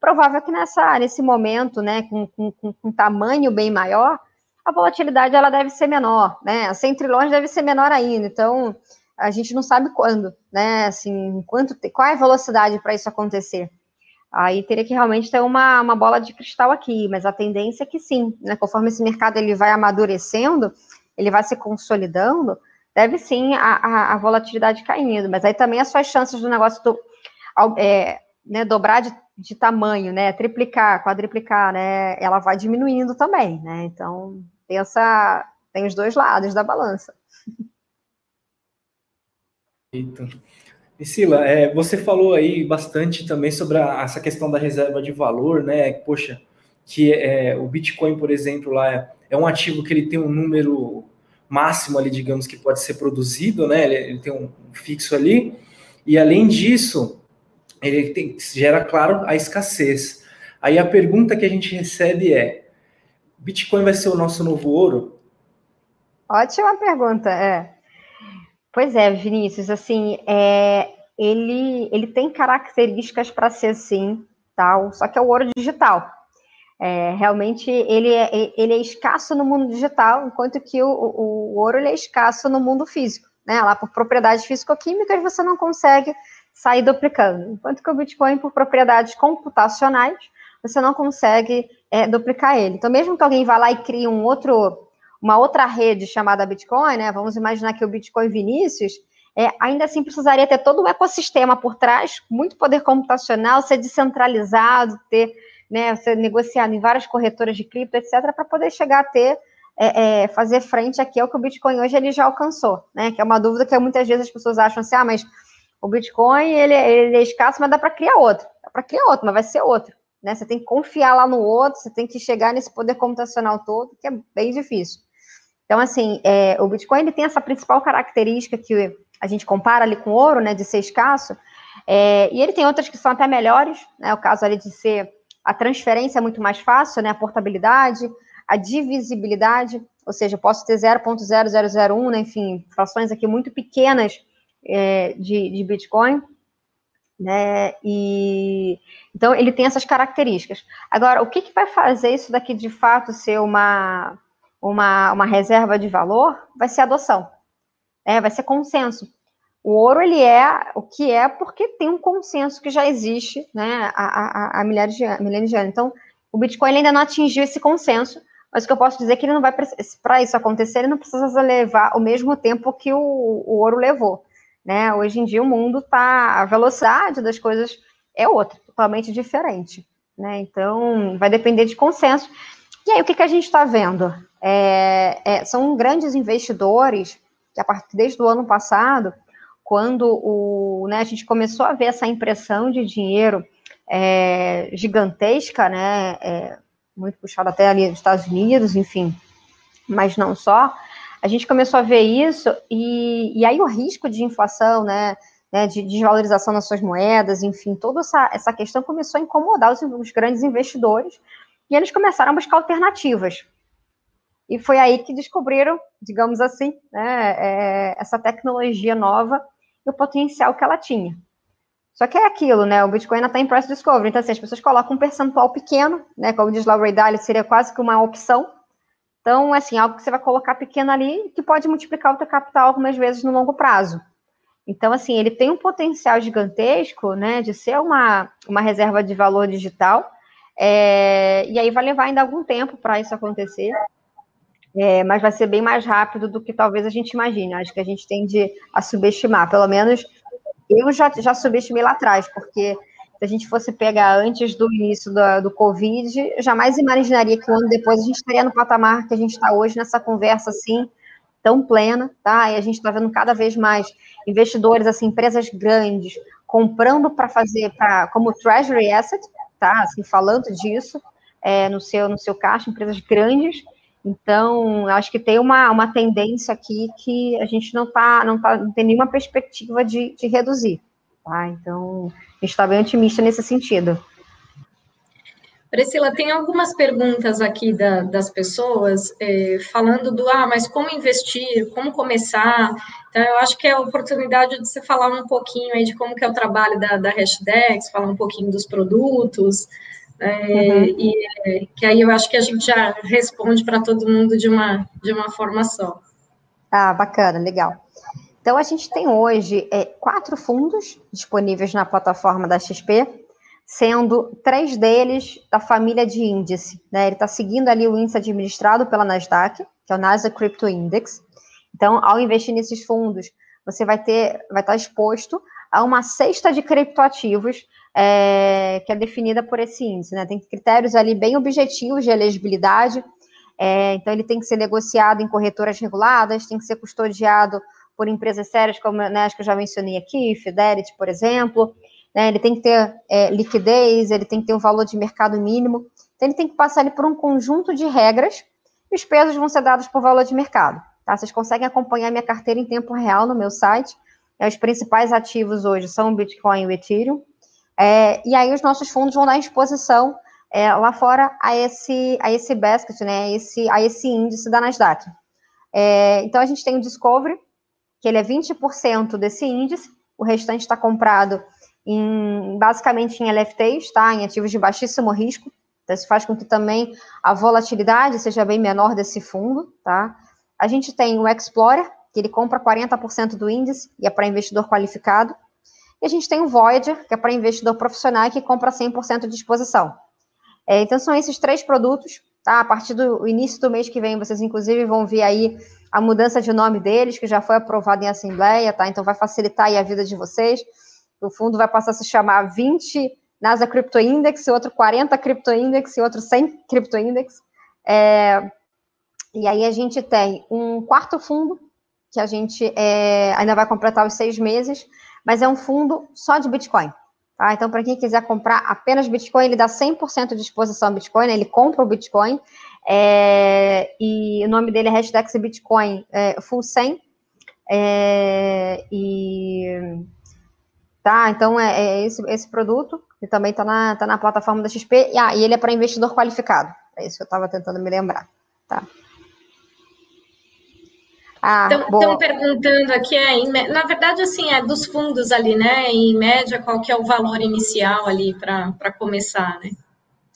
provável que nessa, nesse momento, né, com, com, com tamanho bem maior, a volatilidade ela deve ser menor, né? 100 trilhões deve ser menor ainda. Então, a gente não sabe quando, né? Assim, quanto, qual é a velocidade para isso acontecer? Aí teria que realmente ter uma, uma bola de cristal aqui, mas a tendência é que sim, né? Conforme esse mercado ele vai amadurecendo, ele vai se consolidando, deve sim a, a, a volatilidade caindo. Mas aí também as suas chances do negócio do, é, né, dobrar de de tamanho, né, triplicar, quadriplicar, né, ela vai diminuindo também, né? Então, tem essa tem os dois lados da balança. Eita. Priscila, é, você falou aí bastante também sobre a, essa questão da reserva de valor, né? Poxa, que é, o Bitcoin, por exemplo, lá é, é, um ativo que ele tem um número máximo ali, digamos, que pode ser produzido, né? Ele, ele tem um fixo ali. E além disso, ele tem, gera, claro, a escassez. Aí a pergunta que a gente recebe é: Bitcoin vai ser o nosso novo ouro? Ótima pergunta, é. Pois é, Vinícius, assim, é, ele, ele tem características para ser assim, tal, só que é o ouro digital. É, realmente ele é, ele é escasso no mundo digital, enquanto que o, o, o ouro é escasso no mundo físico. Né? Lá por propriedades físico-químicas você não consegue sair duplicando, enquanto que o Bitcoin, por propriedades computacionais, você não consegue é, duplicar ele. Então, mesmo que alguém vá lá e crie um outro, uma outra rede chamada Bitcoin, né? Vamos imaginar que o Bitcoin Vinícius, é, ainda assim precisaria ter todo o ecossistema por trás, muito poder computacional, ser descentralizado, ter, né, ser negociado em várias corretoras de cripto, etc., para poder chegar a ter, é, é, fazer frente aqui ao que o Bitcoin hoje ele já alcançou, né? Que é uma dúvida que muitas vezes as pessoas acham assim, ah, mas o Bitcoin ele, ele é escasso, mas dá para criar outro. Dá para criar outro, mas vai ser outro. Né? Você tem que confiar lá no outro, você tem que chegar nesse poder computacional todo, que é bem difícil. Então, assim, é, o Bitcoin ele tem essa principal característica que a gente compara ali com o ouro, né, de ser escasso, é, e ele tem outras que são até melhores, né, o caso ali de ser a transferência é muito mais fácil, né, a portabilidade, a divisibilidade, ou seja, eu posso ter 0.0001, né, enfim, frações aqui muito pequenas é, de, de Bitcoin, né? E então ele tem essas características. Agora, o que, que vai fazer isso daqui de fato ser uma, uma, uma reserva de valor? Vai ser adoção, né? vai ser consenso. O ouro ele é o que é porque tem um consenso que já existe, né, há, há, há milhares de, milênios anos. Então, o Bitcoin ainda não atingiu esse consenso, mas o que eu posso dizer é que ele não vai para isso acontecer, ele não precisa levar o mesmo tempo que o, o ouro levou. Né? Hoje em dia o mundo está, a velocidade das coisas é outra, totalmente diferente. Né? Então, vai depender de consenso. E aí, o que, que a gente está vendo? É, é, são grandes investidores que, a partir desde o ano passado, quando o, né, a gente começou a ver essa impressão de dinheiro é, gigantesca, né, é, muito puxada até ali dos Estados Unidos, enfim, mas não só, a gente começou a ver isso, e, e aí o risco de inflação, né, né, de desvalorização das suas moedas, enfim, toda essa, essa questão começou a incomodar os, os grandes investidores, e eles começaram a buscar alternativas. E foi aí que descobriram, digamos assim, né, é, essa tecnologia nova e o potencial que ela tinha. Só que é aquilo, né? O Bitcoin ainda está em price discovery. Então, assim, as pessoas colocam um percentual pequeno, né? Como diz lá o Ray Dalio, seria quase que uma opção então, assim, algo que você vai colocar pequeno ali, que pode multiplicar o teu capital algumas vezes no longo prazo. Então, assim, ele tem um potencial gigantesco, né, de ser uma, uma reserva de valor digital, é, e aí vai levar ainda algum tempo para isso acontecer, é, mas vai ser bem mais rápido do que talvez a gente imagine. Acho que a gente tende a subestimar, pelo menos eu já, já subestimei lá atrás, porque se a gente fosse pegar antes do início do, do Covid, jamais imaginaria que um ano depois a gente estaria no patamar que a gente está hoje, nessa conversa assim, tão plena, tá? E a gente está vendo cada vez mais investidores, assim, empresas grandes, comprando para fazer, pra, como treasury asset, tá? Assim, falando disso, é, no, seu, no seu caixa, empresas grandes. Então, acho que tem uma, uma tendência aqui que a gente não tá, não tá, não tem nenhuma perspectiva de, de reduzir. Tá? Então, a gente está bem otimista nesse sentido. Priscila, tem algumas perguntas aqui da, das pessoas é, falando do ah, mas como investir, como começar. Então, eu acho que é a oportunidade de você falar um pouquinho aí de como que é o trabalho da, da Hashdex, falar um pouquinho dos produtos, é, uhum. e é, que aí eu acho que a gente já responde para todo mundo de uma, de uma forma só. Ah, bacana, legal. Então, a gente tem hoje é, quatro fundos disponíveis na plataforma da XP, sendo três deles da família de índice. Né? Ele está seguindo ali o índice administrado pela Nasdaq, que é o Nasdaq Crypto Index. Então, ao investir nesses fundos, você vai ter, vai estar exposto a uma cesta de criptoativos é, que é definida por esse índice. Né? Tem critérios ali bem objetivos de elegibilidade. É, então, ele tem que ser negociado em corretoras reguladas, tem que ser custodiado por empresas sérias, como né, as que eu já mencionei aqui, Fidelity, por exemplo. Né, ele tem que ter é, liquidez, ele tem que ter um valor de mercado mínimo. Então, ele tem que passar ali por um conjunto de regras e os pesos vão ser dados por valor de mercado. Tá? Vocês conseguem acompanhar minha carteira em tempo real no meu site. É, os principais ativos hoje são o Bitcoin e o Ethereum. É, e aí os nossos fundos vão dar exposição é, lá fora a esse, a esse basket, né, a esse, a esse índice da Nasdaq. É, então, a gente tem o Discovery, que ele é 20% desse índice, o restante está comprado em, basicamente em LFTs, tá, em ativos de baixíssimo risco, então, isso faz com que também a volatilidade seja bem menor desse fundo, tá? A gente tem o Explorer, que ele compra 40% do índice e é para investidor qualificado. E a gente tem o Voyager, que é para investidor profissional e que compra 100% de exposição. É, então, são esses três produtos, tá? A partir do início do mês que vem, vocês, inclusive, vão ver aí a mudança de nome deles, que já foi aprovada em assembleia, tá? Então, vai facilitar aí a vida de vocês. O fundo vai passar a se chamar 20 NASA Crypto Index, outro 40 Crypto Index e outro 100 Crypto Index. É, e aí a gente tem um quarto fundo, que a gente é, ainda vai completar os seis meses, mas é um fundo só de Bitcoin. Tá? Então, para quem quiser comprar apenas Bitcoin, ele dá 100% de exposição Bitcoin, né? ele compra o Bitcoin, é, e o nome dele é Hashdex Bitcoin é, Full 100, é, e tá? Então é, é, esse, esse produto, que também está na, tá na plataforma da XP, e, ah, e ele é para investidor qualificado. É isso que eu estava tentando me lembrar, tá? Estão ah, perguntando aqui, é, na verdade, assim, é dos fundos ali, né? Em média, qual que é o valor inicial ali para começar, né?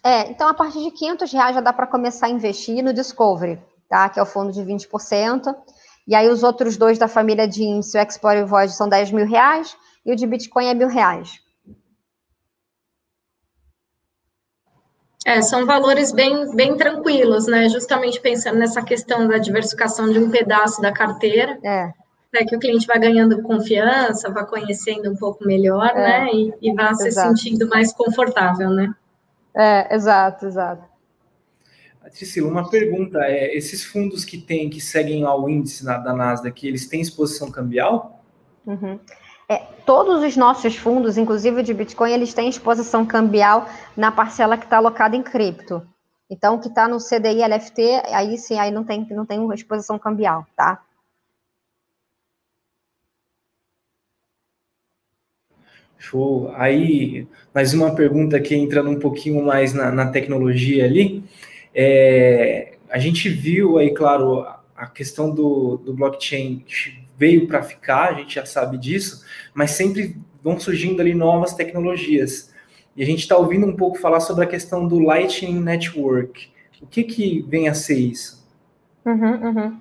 É, então a partir de 500 reais já dá para começar a investir no Discovery, tá? Que é o fundo de 20%. E aí os outros dois da família de índice, o Export e o Void, são 10 mil reais, e o de Bitcoin é mil reais. É, são valores bem, bem tranquilos, né? Justamente pensando nessa questão da diversificação de um pedaço da carteira. É. é que o cliente vai ganhando confiança, vai conhecendo um pouco melhor, é. né? E, e vai se sentindo mais confortável, né? É, exato, exato. Priscila, uma pergunta é, esses fundos que tem, que seguem ao índice na, da Nasdaq, eles têm exposição cambial? Uhum. É, todos os nossos fundos, inclusive de Bitcoin, eles têm exposição cambial na parcela que está alocada em cripto. Então, o que está no CDI LFT, aí sim, aí não tem, não tem exposição cambial, tá? Show. Aí, mais uma pergunta aqui, entrando um pouquinho mais na, na tecnologia ali. É, a gente viu aí, claro, a questão do, do blockchain veio para ficar, a gente já sabe disso, mas sempre vão surgindo ali novas tecnologias. E a gente está ouvindo um pouco falar sobre a questão do Lightning Network. O que, que vem a ser isso? Uhum, uhum.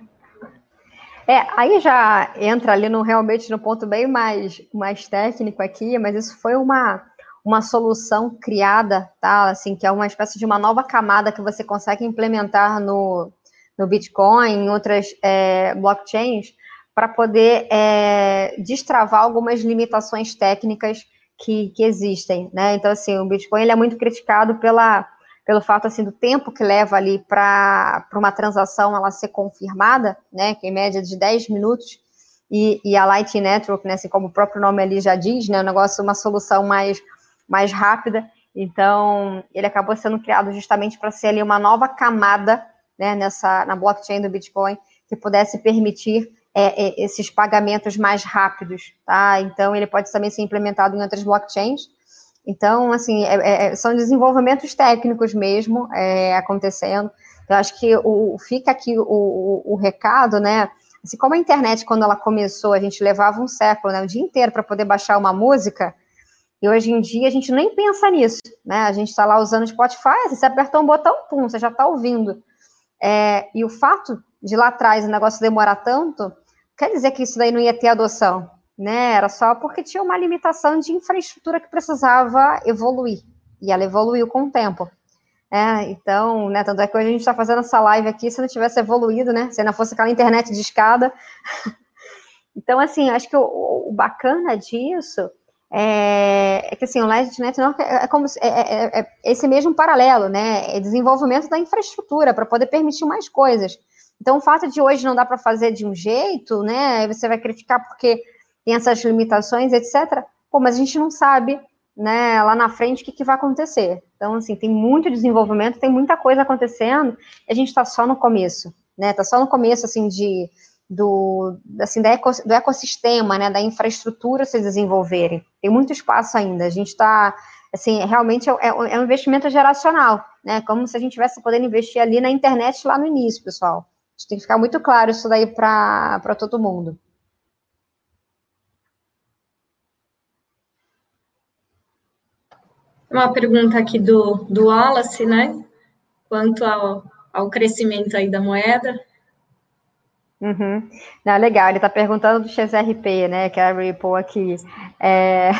É, aí já entra ali no realmente no ponto bem mais, mais técnico aqui, mas isso foi uma, uma solução criada, tá? Assim, que é uma espécie de uma nova camada que você consegue implementar no, no Bitcoin, em outras é, blockchains, para poder é, destravar algumas limitações técnicas que, que existem, né? Então, assim, o Bitcoin ele é muito criticado pela, pelo fato, assim, do tempo que leva ali para uma transação ela ser confirmada, né? Que em média de 10 minutos, e, e a Lightning Network, né? Assim, como o próprio nome ali já diz, né? O negócio, uma solução mais, mais rápida, então, ele acabou sendo criado justamente para ser ali uma nova camada, né, nessa, na blockchain do Bitcoin, que pudesse permitir é, é, esses pagamentos mais rápidos, tá? Então, ele pode também ser implementado em outras blockchains. Então, assim, é, é, é são desenvolvimentos técnicos mesmo é, acontecendo. Eu acho que o, fica aqui o, o, o, recado, né? Assim, como a internet, quando ela começou, a gente levava um século, né, o dia inteiro para poder baixar uma música, e hoje em dia a gente nem pensa nisso, né? A gente está lá usando Spotify, você apertou um botão, pum, você já está ouvindo. É, e o fato de lá atrás o negócio demorar tanto, quer dizer que isso daí não ia ter adoção, né? Era só porque tinha uma limitação de infraestrutura que precisava evoluir. E ela evoluiu com o tempo. É, então, né, tanto é que hoje a gente está fazendo essa live aqui, se não tivesse evoluído, né, se não fosse aquela internet de escada. (laughs) então, assim, acho que o, o bacana disso é, é, que, assim, o Legend Network é, é como é, é, é, esse mesmo paralelo, né, é desenvolvimento da infraestrutura para poder permitir mais coisas. Então, o fato de hoje não dá para fazer de um jeito, né? Você vai criticar porque tem essas limitações, etc. Pô, mas a gente não sabe, né, lá na frente o que, que vai acontecer. Então, assim, tem muito desenvolvimento, tem muita coisa acontecendo, e a gente está só no começo, né? Está só no começo, assim, de, do, assim, do ecossistema, né, da infraestrutura se desenvolverem. Tem muito espaço ainda. A gente está assim, realmente é, é, é um investimento geracional, né? Como se a gente tivesse podendo investir ali na internet lá no início, pessoal. Tem que ficar muito claro isso daí para todo mundo. Uma pergunta aqui do, do Wallace, né? Quanto ao, ao crescimento aí da moeda. Uhum. Não, legal, ele está perguntando do XRP, né? Que é a Ripple aqui. É...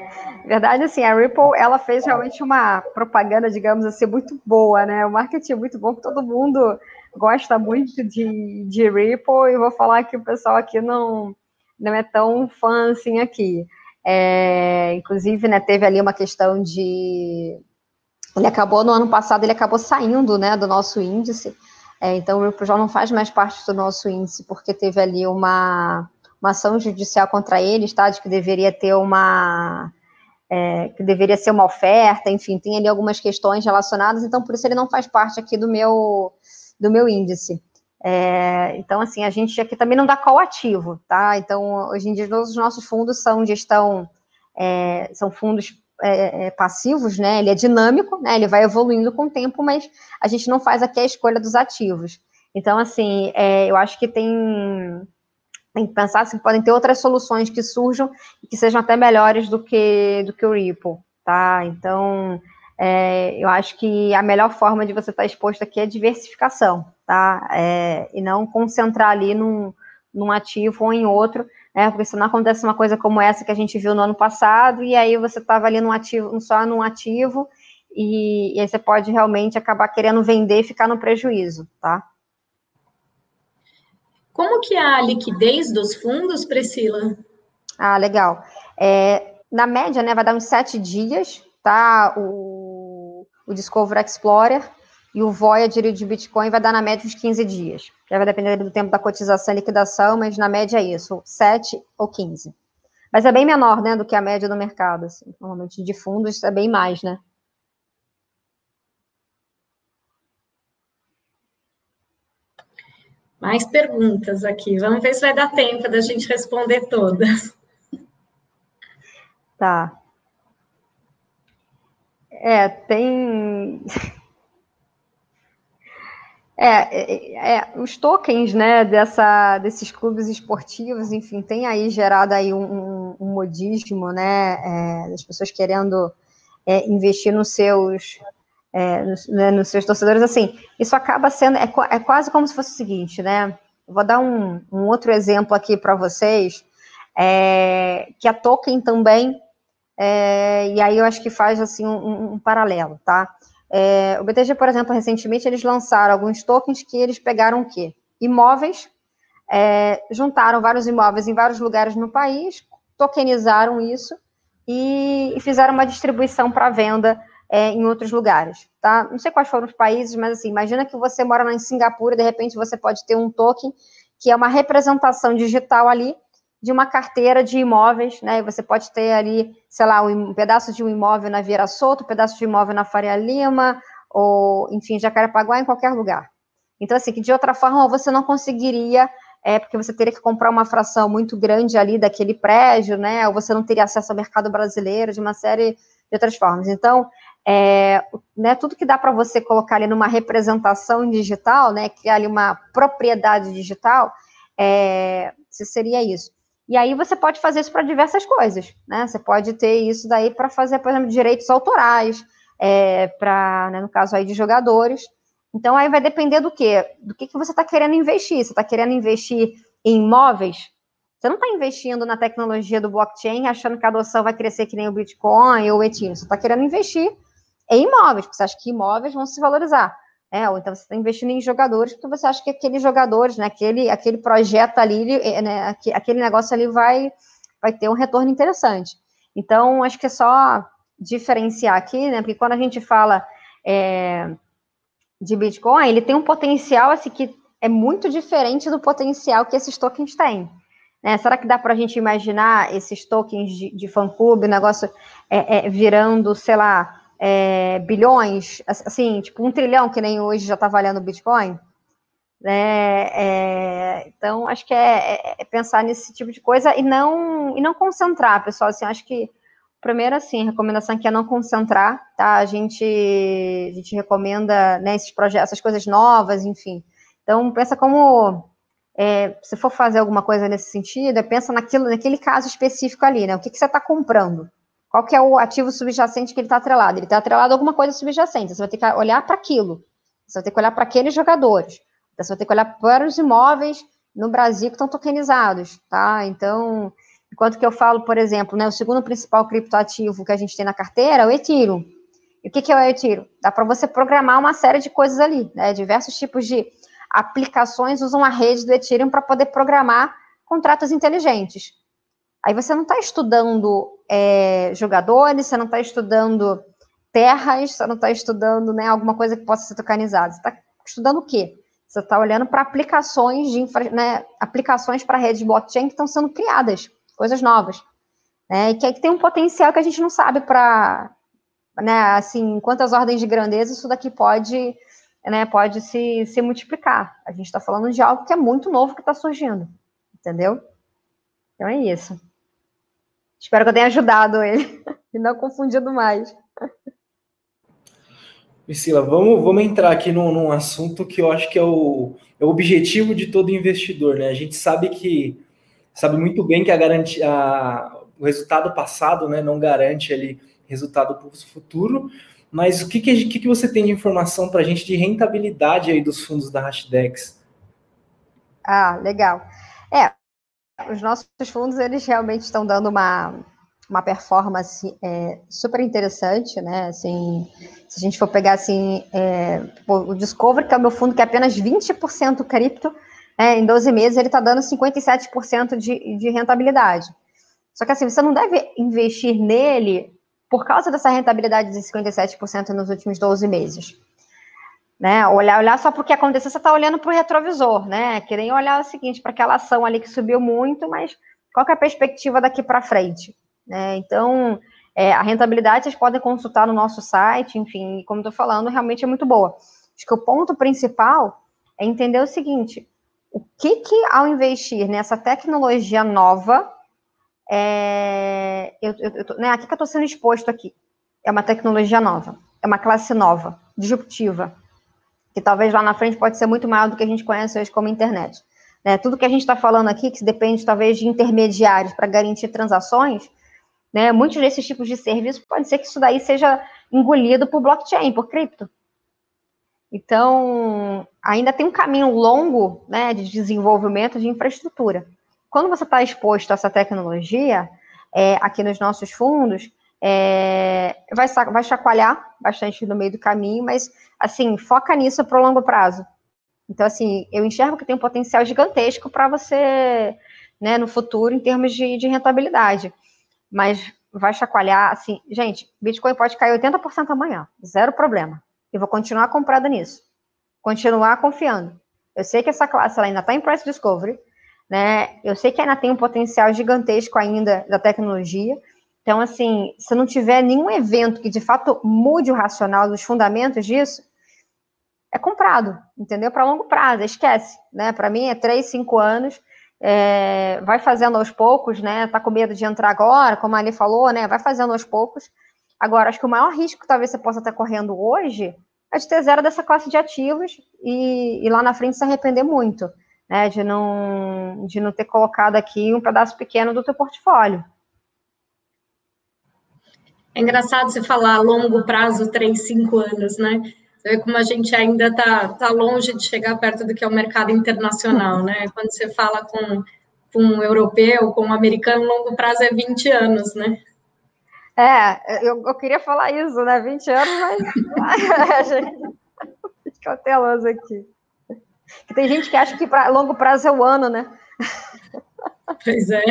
(laughs) Verdade, assim, a Ripple, ela fez realmente uma propaganda, digamos assim, muito boa, né? O marketing é muito bom, todo mundo gosta muito de, de Ripple, e vou falar que o pessoal aqui não, não é tão fã assim aqui. É, inclusive, né, teve ali uma questão de. Ele acabou, no ano passado, ele acabou saindo né, do nosso índice. É, então, o Ripple já não faz mais parte do nosso índice, porque teve ali uma, uma ação judicial contra eles, tá? De que deveria ter uma. É, que deveria ser uma oferta, enfim, tem ali algumas questões relacionadas, então por isso ele não faz parte aqui do meu, do meu índice. É, então, assim, a gente aqui também não dá call ativo, tá? Então, hoje em dia, todos os nossos fundos são gestão, é, são fundos é, é, passivos, né? Ele é dinâmico, né? Ele vai evoluindo com o tempo, mas a gente não faz aqui a escolha dos ativos. Então, assim, é, eu acho que tem, tem que pensar se assim, podem ter outras soluções que surjam e que sejam até melhores do que, do que o Ripple, tá? Então, é, eu acho que a melhor forma de você estar exposto aqui é diversificação, tá? É, e não concentrar ali num, num ativo ou em outro, né? Porque senão acontece uma coisa como essa que a gente viu no ano passado, e aí você estava ali num ativo, só num ativo, e, e, aí você pode realmente acabar querendo vender e ficar no prejuízo, tá? Como que é a liquidez dos fundos, Priscila? Ah, legal. É, na média, né, vai dar uns sete dias, tá? O, o Discover Explorer e o Voyager de Bitcoin vai dar na média uns 15 dias. Já vai depender do tempo da cotização e liquidação, mas na média é isso, 7 ou 15. Mas é bem menor, né, do que a média do mercado. Assim. Normalmente de fundos é bem mais, né? Mais perguntas aqui. Vamos ver se vai dar tempo da gente responder todas. Tá. É, tem. (laughs) É, é, é, os tokens, né, dessa, desses clubes esportivos, enfim, tem aí gerado aí um, um modismo, né, é, das pessoas querendo é, investir nos seus, é, nos, né, nos, seus torcedores, assim, isso acaba sendo, é, é, quase como se fosse o seguinte, né, vou dar um, um outro exemplo aqui para vocês, que a token também é, e aí eu acho que faz assim um, um paralelo, tá? É, o BTG, por exemplo, recentemente eles lançaram alguns tokens que eles pegaram o quê? Imóveis, é, juntaram vários imóveis em vários lugares no país, tokenizaram isso e, e fizeram uma distribuição para venda é, em outros lugares, tá? Não sei quais foram os países, mas assim, imagina que você mora em Singapura e de repente você pode ter um token que é uma representação digital ali de uma carteira de imóveis, né? Você pode ter ali, sei lá, um pedaço de um imóvel na Vieira Solto, um pedaço de imóvel na Faria Lima, ou, enfim, Jacarepaguá, em qualquer lugar. Então, assim, que de outra forma você não conseguiria, é, porque você teria que comprar uma fração muito grande ali daquele prédio, né? Ou você não teria acesso ao mercado brasileiro, de uma série de outras formas. Então, é, né, tudo que dá para você colocar ali numa representação digital, né, criar ali uma propriedade digital, é, seria isso. E aí você pode fazer isso para diversas coisas, né? Você pode ter isso daí para fazer, por exemplo, direitos autorais, é, para, né, no caso aí de jogadores. Então aí vai depender do quê? Do que, que você está querendo investir. Você está querendo investir em imóveis? Você não está investindo na tecnologia do blockchain achando que a adoção vai crescer que nem o Bitcoin ou o Ethereum. Você está querendo investir em imóveis, porque você acha que imóveis vão se valorizar. É, ou então você está investindo em jogadores, porque você acha que aqueles jogadores, né, aquele, aquele projeto ali, é, né, aquele negócio ali vai, vai ter um retorno interessante. Então, acho que é só diferenciar aqui, né, porque quando a gente fala é, de Bitcoin, ele tem um potencial assim, que é muito diferente do potencial que esses tokens têm. Né? Será que dá para a gente imaginar esses tokens de, de fã-clube, negócio é, é, virando, sei lá, é, bilhões, assim, tipo um trilhão, que nem hoje já está valendo o Bitcoin. Né? É, então, acho que é, é, é, pensar nesse tipo de coisa e não, e não concentrar, pessoal. Assim, acho que primeiro, assim, a recomendação aqui é não concentrar, tá? A gente, a gente recomenda, né, esses projetos, essas coisas novas, enfim. Então, pensa como, é, se for fazer alguma coisa nesse sentido, é pensa naquilo, naquele caso específico ali, né? O que, que você está comprando? Qual que é o ativo subjacente que ele está atrelado? Ele está atrelado a alguma coisa subjacente, você vai ter que olhar para aquilo. Você vai ter que olhar para aqueles jogadores. Você vai ter que olhar para os imóveis no Brasil que estão tokenizados, tá? Então, enquanto que eu falo, por exemplo, né, o segundo principal criptoativo que a gente tem na carteira é o Ethereum. E o que, que é o Ethereum? Dá para você programar uma série de coisas ali, né? Diversos tipos de aplicações usam a rede do Ethereum para poder programar contratos inteligentes. Aí você não está estudando é, jogadores, você não está estudando terras, você não está estudando né, alguma coisa que possa ser tokenizada. Você está estudando o quê? Você está olhando para aplicações de infra, né, aplicações para redes blockchain que estão sendo criadas, coisas novas. Né, e que, que tem um potencial que a gente não sabe para, né, assim, quantas ordens de grandeza isso daqui pode, né, pode se, se multiplicar. A gente está falando de algo que é muito novo que está surgindo, entendeu? Então é isso. Espero que eu tenha ajudado ele (laughs) e não confundido mais. Priscila, vamos, vamos entrar aqui num, num, assunto que eu acho que é o, é o objetivo de todo investidor, né? A gente sabe que sabe muito bem que a garantia, a, o resultado passado, né, não garante ali resultado para o futuro. Mas o que, que, que, que você tem de informação para a gente de rentabilidade aí dos fundos da Hashdex? Ah, legal. É, os nossos fundos eles realmente estão dando uma uma performance é, super interessante, né? Assim, se a gente for pegar assim, é, o Discovery, que é o meu fundo que é apenas 20% cripto, é, em 12 meses ele está dando 57% de, de rentabilidade. Só que assim, você não deve investir nele por causa dessa rentabilidade de 57% nos últimos 12 meses. Né? Olhar, olhar só para o que aconteceu, você está olhando para o retrovisor, né? Que nem olhar o seguinte, para aquela ação ali que subiu muito, mas qual é a perspectiva daqui para frente? Né? Então, é, a rentabilidade vocês podem consultar no nosso site, enfim, como estou falando, realmente é muito boa. Acho que o ponto principal é entender o seguinte: o que, que ao investir nessa tecnologia nova, é, eu, eu, eu, né, aqui que eu estou sendo exposto aqui, é uma tecnologia nova, é uma classe nova, disruptiva, que talvez lá na frente pode ser muito maior do que a gente conhece hoje como internet. Né, tudo que a gente está falando aqui, que depende talvez de intermediários para garantir transações, né? Muitos desses tipos de serviço pode ser que isso daí seja engolido por blockchain, por cripto. Então, ainda tem um caminho longo né, de desenvolvimento de infraestrutura. Quando você está exposto a essa tecnologia, é, aqui nos nossos fundos, é, vai, vai chacoalhar bastante no meio do caminho, mas, assim, foca nisso para o longo prazo. Então, assim, eu enxergo que tem um potencial gigantesco para você, né, no futuro, em termos de, de rentabilidade mas vai chacoalhar, assim, gente, Bitcoin pode cair 80% amanhã, zero problema. E vou continuar comprada nisso. Continuar confiando. Eu sei que essa classe ainda está em price discovery, né? Eu sei que ainda tem um potencial gigantesco ainda da tecnologia. Então, assim, se não tiver nenhum evento que de fato mude o racional dos fundamentos disso, é comprado, entendeu? Para longo prazo, esquece, né? Para mim é 3, 5 anos é, vai fazendo aos poucos, né? Tá com medo de entrar agora, como a Ali falou, né? Vai fazendo aos poucos. Agora, acho que o maior risco que talvez você possa estar correndo hoje é de ter zero dessa classe de ativos e, e lá na frente se arrepender muito, né? De não, de não ter colocado aqui um pedaço pequeno do teu portfólio. É engraçado você falar longo prazo, três, cinco anos, né? Você vê como a gente ainda está tá longe de chegar perto do que é o mercado internacional, né? Quando você fala com, com um europeu, com um americano, longo prazo é 20 anos, né? É, eu, eu queria falar isso, né? 20 anos, mas. (laughs) gente, cauteloso aqui. Que tem gente que acha que para longo prazo é o ano, né? Pois é.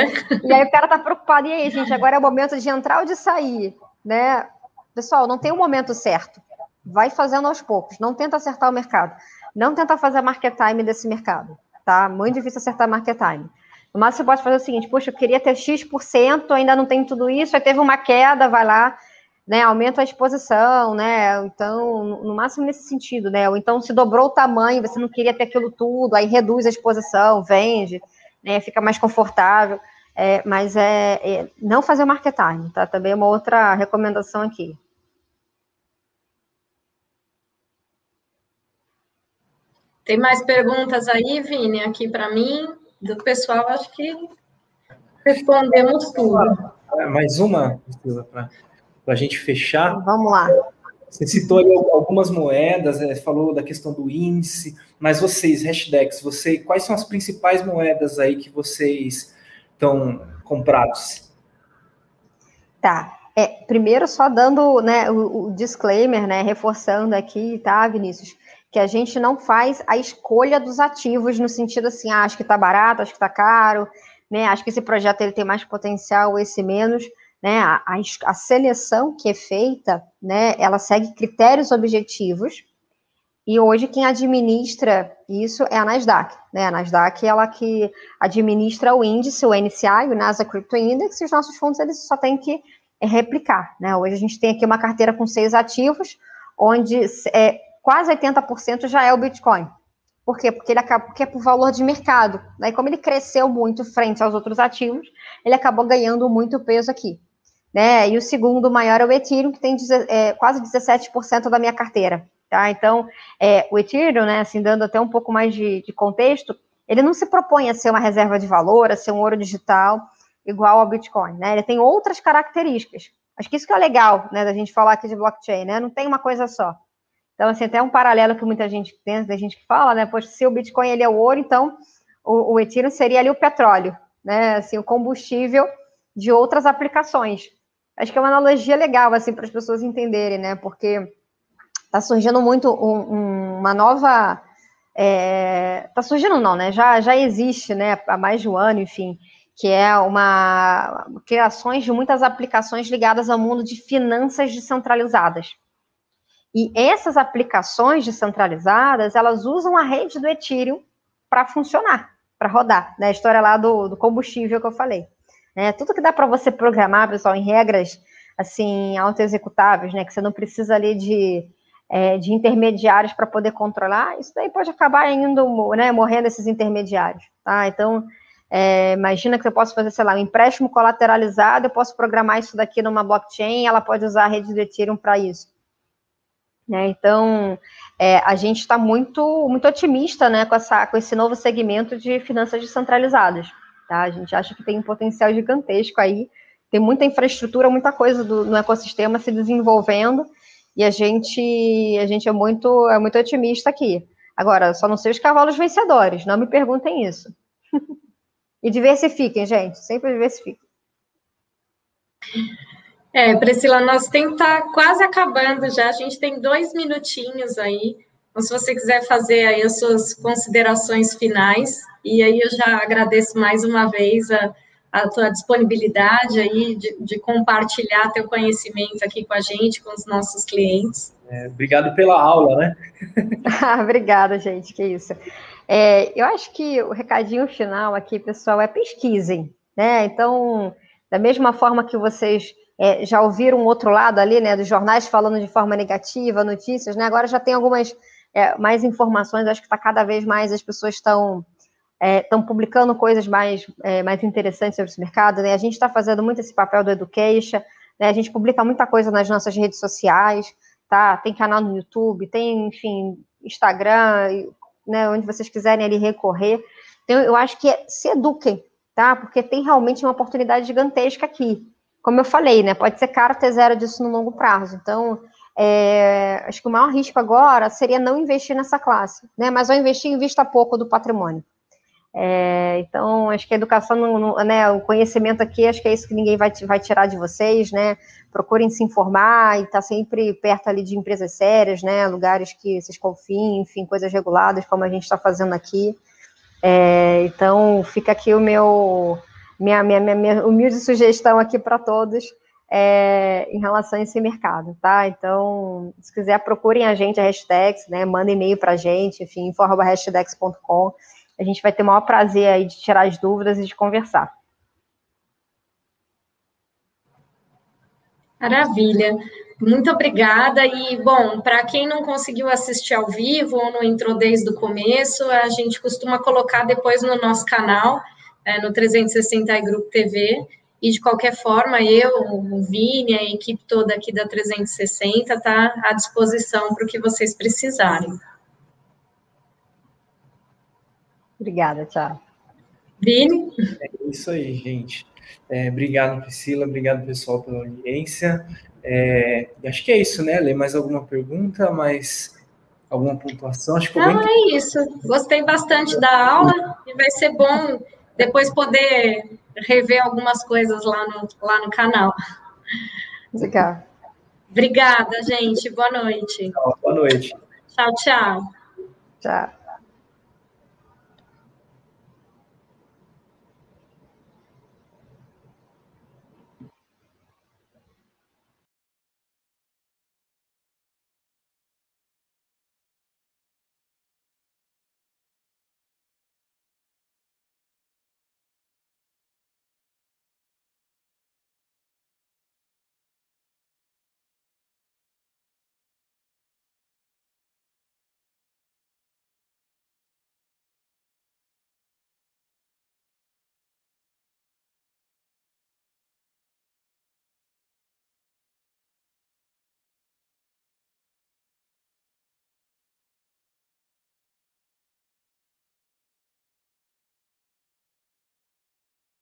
E aí o cara tá preocupado, e aí, gente, agora é o momento de entrar ou de sair, né? Pessoal, não tem um momento certo vai fazendo aos poucos. Não tenta acertar o mercado. Não tenta fazer a market time desse mercado, tá? Muito difícil acertar market time. No máximo, você pode fazer o seguinte: puxa, eu queria ter X%, ainda não tem tudo isso, aí teve uma queda, vai lá, né? Aumenta a exposição, né? Então, no máximo nesse sentido, né? Ou então se dobrou o tamanho, você não queria ter aquilo tudo, aí reduz a exposição, vende, né? Fica mais confortável. É, mas é, é, não fazer market time, tá? Também é uma outra recomendação aqui. Tem mais perguntas aí, Vini, aqui para mim, do pessoal, acho que respondemos tudo. É, mais uma, para a gente fechar. Vamos lá. Você citou algumas moedas, é, falou da questão do índice, mas vocês, hashtags, você, quais são as principais moedas aí que vocês estão comprados? Tá. É, primeiro, só dando né, o, o, disclaimer, né, reforçando aqui, tá, Vinícius, que a gente não faz a escolha dos ativos no sentido assim, ah, acho que está barato, acho que está caro, né, acho que esse projeto ele tem mais potencial, esse menos né, a, a, seleção que é feita, né, ela segue critérios objetivos, e hoje quem administra isso é a Nasdaq, né, a Nasdaq é ela que administra o índice, o NCI, o Nasdaq Crypto Index, e os nossos fundos eles só têm que replicar, né, hoje a gente tem aqui uma carteira com seis ativos, onde é, quase 80% já é o Bitcoin, por quê? Porque ele acaba, porque é por valor de mercado. Né? como ele cresceu muito frente aos outros ativos, ele acabou ganhando muito peso aqui né? E o segundo maior é o Ethereum, que tem é, quase 17% da minha carteira, tá? Então, é, o Ethereum, né, assim, dando até um pouco mais de, de, contexto, ele não se propõe a ser uma reserva de valor, a ser um ouro digital igual ao Bitcoin, né? Ele tem outras características. Acho que isso que é legal, né, da gente falar aqui de blockchain, né? Não tem uma coisa só. Então, assim, até um paralelo que muita gente tem, da gente que fala, né? Poxa, se o Bitcoin ele é o ouro, então o, o Ethereum seria ali o petróleo, né? Assim, o combustível de outras aplicações. Acho que é uma analogia legal, assim, para as pessoas entenderem, né? Porque está surgindo muito um, um, uma nova. Está é, surgindo, não, né? Já, já existe, né? Há mais de um ano, enfim, que é uma criações de muitas aplicações ligadas ao mundo de finanças descentralizadas. E essas aplicações descentralizadas, elas usam a rede do Ethereum para funcionar, para rodar, né? A história lá do, do combustível que eu falei. Né? Tudo que dá para você programar, pessoal, em regras assim auto-executáveis, né? Que você não precisa ali de, é, de intermediários para poder controlar, isso daí pode acabar indo, né, morrendo esses intermediários, tá? Então, é, imagina que eu posso fazer, sei lá, um empréstimo colateralizado, eu posso programar isso daqui numa blockchain, ela pode usar a rede do Ethereum para isso. Né? Então, é, a gente está muito, muito otimista né, com, essa, com esse novo segmento de finanças descentralizadas. Tá? A gente acha que tem um potencial gigantesco aí, tem muita infraestrutura, muita coisa do, no ecossistema se desenvolvendo, e a gente, a gente é muito, é muito otimista aqui. Agora, só não sei os cavalos vencedores, não me perguntem isso. (laughs) e diversifiquem, gente, sempre diversifiquem. É, Priscila, nós temos que estar tá quase acabando já, a gente tem dois minutinhos aí. Então, se você quiser fazer aí as suas considerações finais, e aí eu já agradeço mais uma vez a, a tua disponibilidade aí de, de, compartilhar teu conhecimento aqui com a gente, com os nossos clientes. É, obrigado pela aula, né? (laughs) (laughs) Obrigada, gente, que isso. É, eu acho que o recadinho final aqui, pessoal, é pesquisem, né? Então, da mesma forma que vocês é, já ouviram um outro lado ali, né, dos jornais falando de forma negativa, notícias, né? Agora já tem algumas é, mais informações, acho que está cada vez mais as pessoas estão estão é, publicando coisas mais, é, mais interessantes sobre esse mercado, né? A gente está fazendo muito esse papel do education, né? A gente publica muita coisa nas nossas redes sociais, tá? Tem canal no YouTube, tem, enfim, Instagram, né? Onde vocês quiserem ali recorrer. Então, eu acho que é, se eduquem, tá? Porque tem realmente uma oportunidade gigantesca aqui. Como eu falei, né? Pode ser caro ter zero disso no longo prazo. Então, é, acho que o maior risco agora seria não investir nessa classe, né? Mas ao investir, invista pouco do patrimônio. É, então, acho que a educação, né, o conhecimento aqui, acho que é isso que ninguém vai, vai tirar de vocês, né? Procurem se informar e estar tá sempre perto ali de empresas sérias, né? Lugares que vocês confiem, enfim, coisas reguladas, como a gente está fazendo aqui. É, então, fica aqui o meu minha, minha, minha, minha humilde sugestão aqui para todos é, em relação a esse mercado, tá? Então, se quiser, procurem a gente, a hashtags, né? Manda e-mail para a gente, enfim, info.hashtags.com. A gente vai ter o maior prazer aí de tirar as dúvidas e de conversar. Maravilha. Muito obrigada. E, bom, para quem não conseguiu assistir ao vivo ou não entrou desde o começo, a gente costuma colocar depois no nosso canal é, no 360 Group TV. E de qualquer forma, eu, o Vini, a equipe toda aqui da 360 está à disposição para o que vocês precisarem. Obrigada, tchau. Vini? É isso aí, gente. É, obrigado, Priscila. Obrigado, pessoal, pela audiência. É, acho que é isso, né? Lê mais alguma pergunta, mais alguma pontuação? Acho que Não, bem... é isso. Gostei bastante da aula e vai ser bom depois poder rever algumas coisas lá no, lá no canal. Legal. Obrigada, gente. Boa noite. Tchau, boa noite. Tchau, tchau. Tchau.